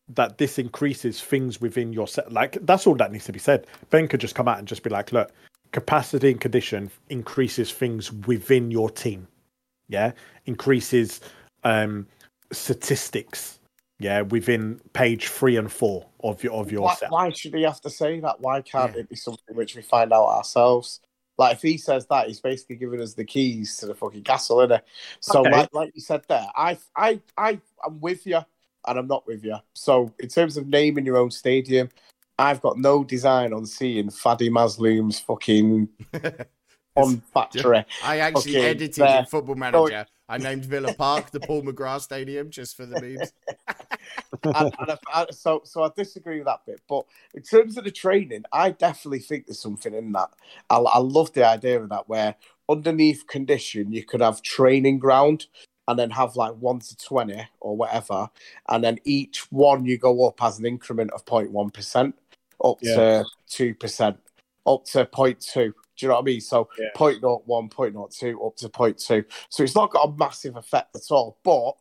that this increases things within your set. Like that's all that needs to be said. Ben could just come out and just be like, look, capacity and condition increases things within your team. Yeah, increases um statistics. Yeah, within page three and four of your of your why, set. Why should he have to say that? Why can't yeah. it be something which we find out ourselves? Like if he says that, he's basically giving us the keys to the fucking castle, isn't it? So okay. like, like you said there, I I I I'm with you and I'm not with you. So in terms of naming your own stadium, I've got no design on seeing Fadi Mazloum's fucking on factory. I actually edited there. Football Manager. I named Villa Park the Paul McGrath Stadium just for the memes. and, and I, so, so I disagree with that bit. But in terms of the training, I definitely think there's something in that. I, I love the idea of that, where underneath condition you could have training ground and then have like one to 20 or whatever. And then each one you go up as an increment of 0.1% up yeah. to 2%, up to 0.2. Do you know what I mean? So yeah. 0.01, 0.02, up to 0.2. So it's not got a massive effect at all, but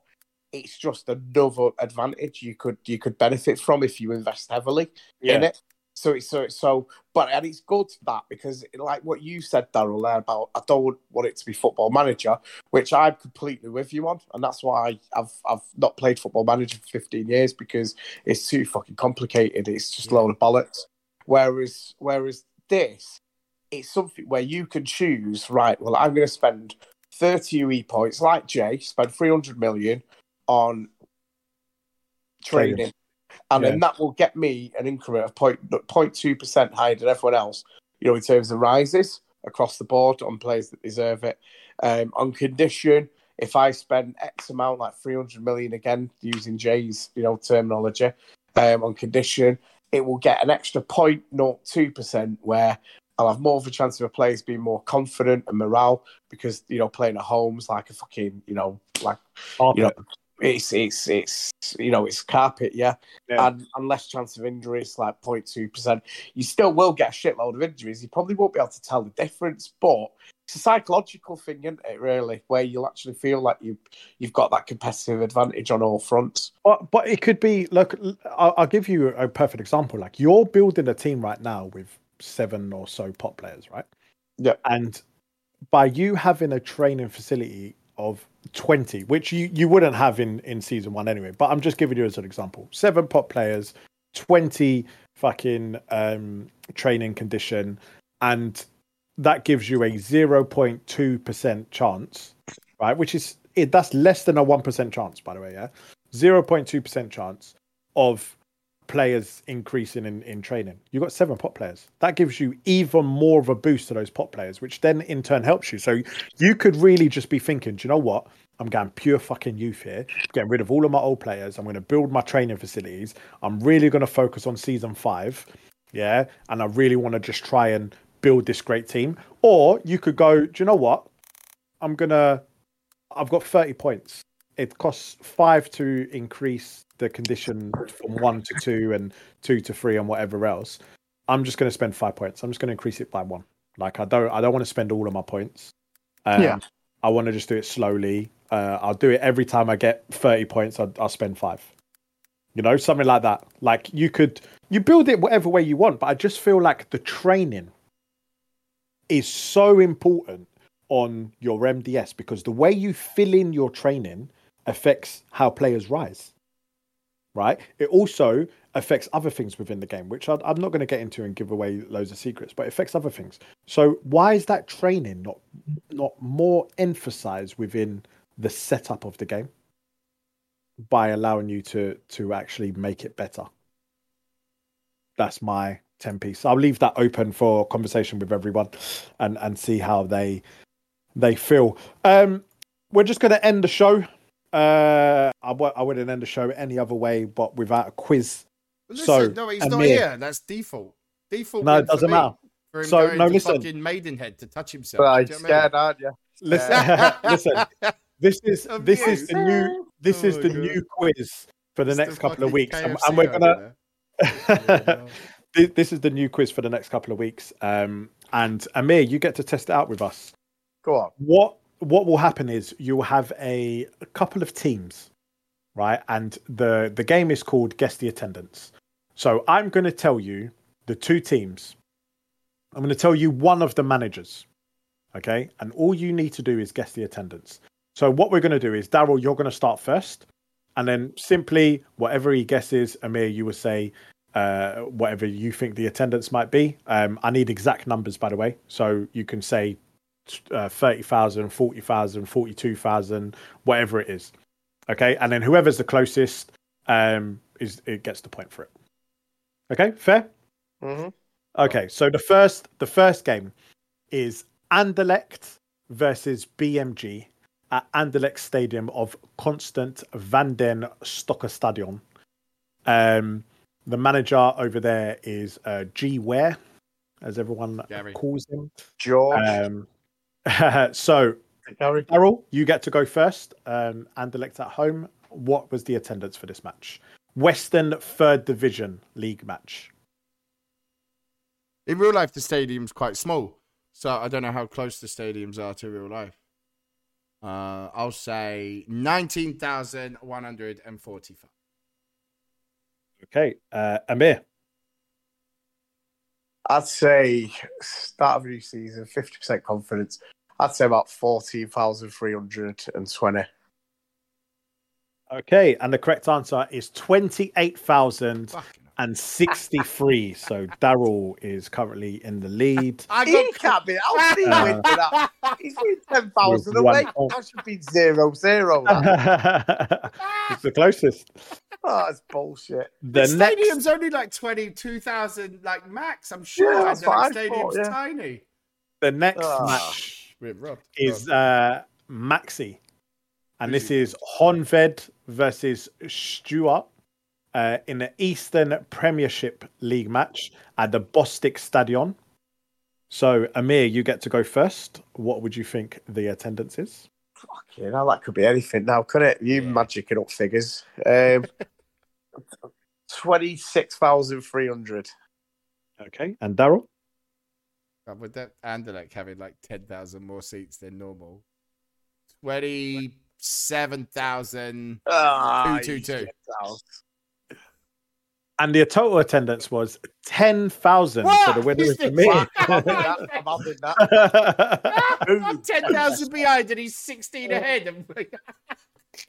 it's just another advantage you could you could benefit from if you invest heavily yeah. in it. So it's so so, but and it's good that because like what you said, Daryl, there about I don't want it to be football manager, which I'm completely with you on, and that's why I've I've not played football manager for 15 years because it's too fucking complicated. It's just yeah. load of bollocks. Whereas whereas this, it's something where you can choose. Right, well, I'm going to spend 30 UE points, like Jay, spend 300 million on training and yeah. then that will get me an increment of 0.2 percent higher than everyone else. You know, in terms of rises across the board on players that deserve it. Um, on condition, if I spend X amount, like 300 million again, using Jay's you know terminology, um, on condition, it will get an extra 0.02% where I'll have more of a chance of a players being more confident and morale because you know playing at home's like a fucking you know like you know it's it's it's you know it's carpet yeah, Yeah. And, and less chance of injuries like 0.2 percent you still will get a shitload of injuries you probably won't be able to tell the difference but it's a psychological thing isn't it really where you'll actually feel like you you've got that competitive advantage on all fronts But but it could be look. I'll, I'll give you a perfect example. Like you're building a team right now with seven or so pot players, right? Yeah. And by you having a training facility of twenty, which you you wouldn't have in in season one anyway, but I'm just giving you as an example. Seven pot players, twenty fucking um training condition, and that gives you a zero point two percent chance, right? Which is it, that's less than a one percent chance, by the way. Yeah. 0.2% chance of players increasing in, in training. You've got seven pot players. That gives you even more of a boost to those pot players, which then in turn helps you. So you could really just be thinking, do you know what? I'm going pure fucking youth here, getting rid of all of my old players. I'm going to build my training facilities. I'm really going to focus on season five. Yeah. And I really want to just try and build this great team. Or you could go, do you know what? I'm going to, I've got 30 points it costs five to increase the condition from one to two and two to three and whatever else. I'm just going to spend five points. I'm just going to increase it by one. Like I don't, I don't want to spend all of my points. Um, Yeah. I want to just do it slowly. Uh, I'll do it every time I get 30 points. I'll, I'll spend five. You know, something like that. Like you could, you build it whatever way you want, but I just feel like the training is so important on your MDS because the way you fill in your training affects how players rise. Right? It also affects other things within the game, which I, I'm not going to get into and give away loads of secrets, but it affects other things. So why is that training not not more emphasized within the setup of the game by allowing you to to actually make it better? That's my 10 piece. I'll leave that open for conversation with everyone and and see how they they feel. Um, we're just going to end the show. Uh, I w- I wouldn't end the show any other way, but without a quiz. Listen, So, no, he's and not here. That's default. Default. No, it doesn't matter. For him So, going no, to listen. fucking Maidenhead to touch himself. right Do you know I mean? scared aren't you Listen, listen. This is this is the new this Oh is the God. new quiz for the It's next couple of weeks, and, and we're gonna. this is the new quiz for the next couple of weeks. Um, and Amir, you get to test it out with us. go on what what will happen is you'll have a, a couple of teams right? And the the game is called guess the attendance. So i'm going to tell you the two teams. I'm going to tell you one of the managers okay? And all you need to do is guess the attendance. So what we're going to do is daryl you're going to start first and then simply whatever he guesses amir you will say uh, whatever you think the attendance might be. Um, i need exact numbers by the way so you can say uh, 30,000, 40,000, 42,000, whatever it is. Okay. And then whoever's the closest um, is it gets the point for it. Okay. Fair. mm-hmm. Okay. So the first the first game is Anderlecht versus BMG at Anderlecht Stadium of Constant van den Stocker Stadion. Um, the manager over there is uh, G Ware, as everyone Gary. calls him. george Um, so, Gary. Errol, you get to go first. Um, elect at home. What was the attendance for this match? Western Third Division League match. In real life, the stadium's quite small, so I don't know how close the stadiums are to real life. Uh, I'll say nineteen thousand one hundred and forty-five. Okay, uh, Amir. I'd say start of the new season, fifty percent confidence. I'd say about fourteen thousand three hundred and twenty. Okay, and the correct answer is twenty-eight thousand Fucking and sixty-three. so Daryl is currently in the lead. I He got can't be. How did he Uh, win for that? He's winning ten thousand away. point. That should be zero zero. that. it's the closest. Oh, that's bullshit. The the next stadium's only like twenty-two thousand, like max. I'm sure Yeah, yeah, that's stadium's thought, yeah. tiny. The next Ah. match We're robbed. is Robbed. uh, Maxi, and this is Honved versus Stuart uh, in the Eastern Premiership League match at the Bostik Stadion. So, Amir, you get to go first. What would you think the attendance is? You know, that could be anything now, could it? You Yeah. magicking up figures. Um, 26,300. Okay, and Daryl. Uh, with that Anderlecht having like ten thousand more seats than normal. Twenty-seven thousand. Ah, Two, two, you two. shit house. And the total attendance was 10,000. for the What? winner is Is this- Amir. I'm having that. I'm. I'm ten thousand behind, and he's sixteen ahead. I'm like,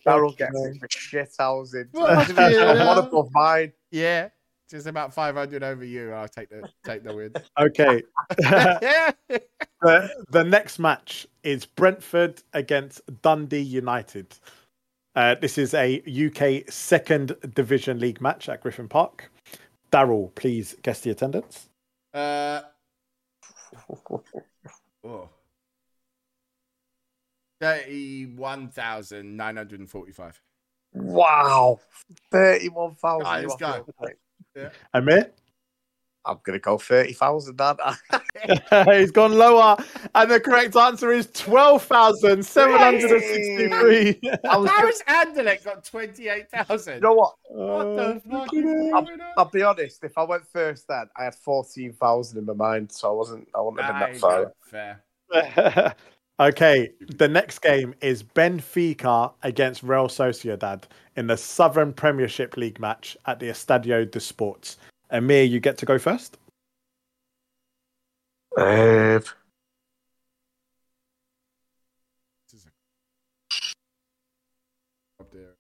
Daryl gets it for shit housing. Fuck One above mine. yeah, just about five hundred over you. I'll take the take the win. okay. the, the next match is Brentford against Dundee United. Uh, this is a UK second division league match at Griffin Park. Daryl, please guess the attendance. Uh, oh. Thirty-one thousand nine hundred and forty-five. Wow. 31,000. Right, let's go. Your- Amir? I'm going to go 30,000, aren't I? He's gone lower. And the correct answer is 12,763. I was How Anderlecht got twenty-eight thousand? you know what? What the fuck is fuck? going on? I'll be honest. If I went first, then I had 14,000 in my mind, so I wasn't. I wouldn't have been that far. Fair. Okay, the next game is Benfica against Real Sociedad in the Southern Premiership League match at the Estadio de Sports. Amir, you get to go first. This is a- Up there.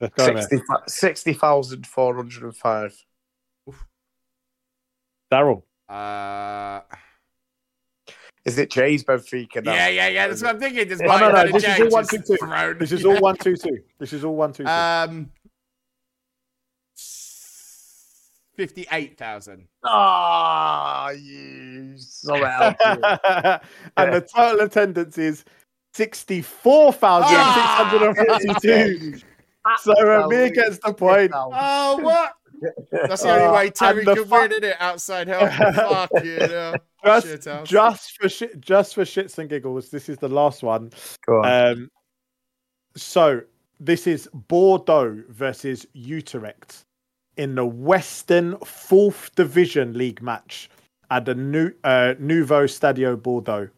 Let's go, Amir. 60 60,405. Daryl. Uh, Is it Jay's Benfica now? yeah, yeah, yeah. That's what I'm thinking. This No, no, no, this is all one, two, two. This is all one, two, two. This is all one, two, two. Um, fifty-eight thousand. Ah, you so out. and the total attendance is 64,642. so Amir gets the point. Oh, what? That's the only Uh, way Terry and the could fu- win, isn't it? Outside help. Fuck you know. Just, Shit just for shit, just for shits and giggles, this is the last one. Go on. Um, so this is Bordeaux versus Utrecht in the Western Fourth Division League match at the new uh, Nouveau Stadio Bordeaux.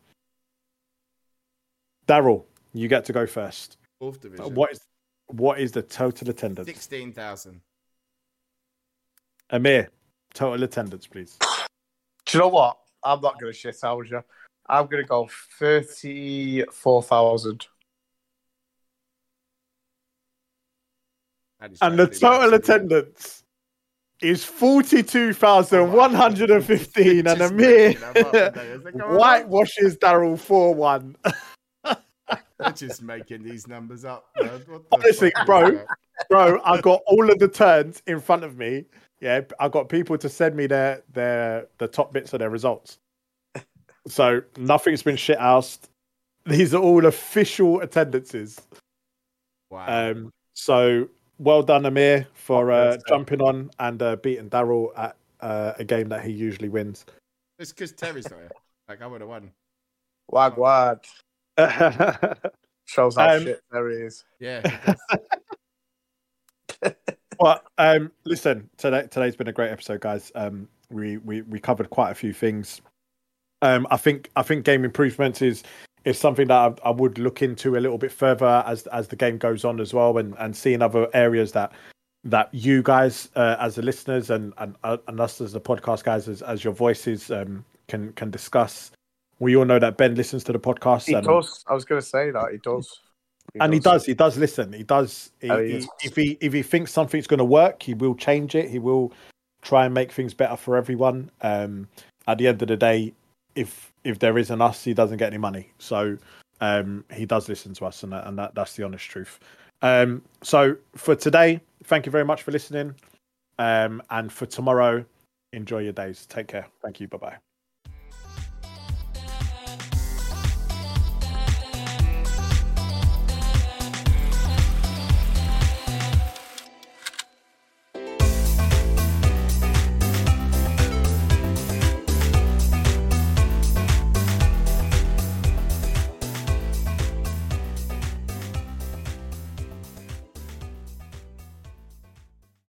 Daryl, you get to go first. Fourth division. What is what is the total attendance? Sixteen thousand. Amir, total attendance, please. Do you know what? I'm not going to shit out you. I'm going to go 34,000. And the total attendance is forty-two thousand one hundred and fifteen, and Amir whitewashes Daryl four one. They're just making these numbers up. Man. What the Honestly, bro. Bro, I've got all of the turns in front of me. Yeah, I got people to send me their their the top bits of their results. So nothing's been shit housed. These are all official attendances. Wow. Um, so well done, Amir, for uh, jumping on and uh, beating Daryl at uh, a game that he usually wins. it's because Terry's not here. Like I would have won. Wag wag. Shows how Um, shit there is. Yeah. But um, listen, today today's been a great episode, guys. Um, we we we covered quite a few things. Um, I think I think game improvements is is something that I, I would look into a little bit further as as the game goes on as well, and and seeing other areas that that you guys uh, as the listeners and and uh, and us as the podcast guys as as your voices um can can discuss. We all know that Ben listens to the podcast. He and, does. I was going to say that. He does. And he does. he does listen. He does he, Oh, he if he if he thinks something's going to work he will change it. He will try and make things better for everyone. Um at the end of the day if if there isn't us he doesn't get any money. So um he does listen to us and that, and that that's the honest truth. Um so for today thank you very much for listening. Um and for tomorrow enjoy your days. Take care. Thank you. Bye bye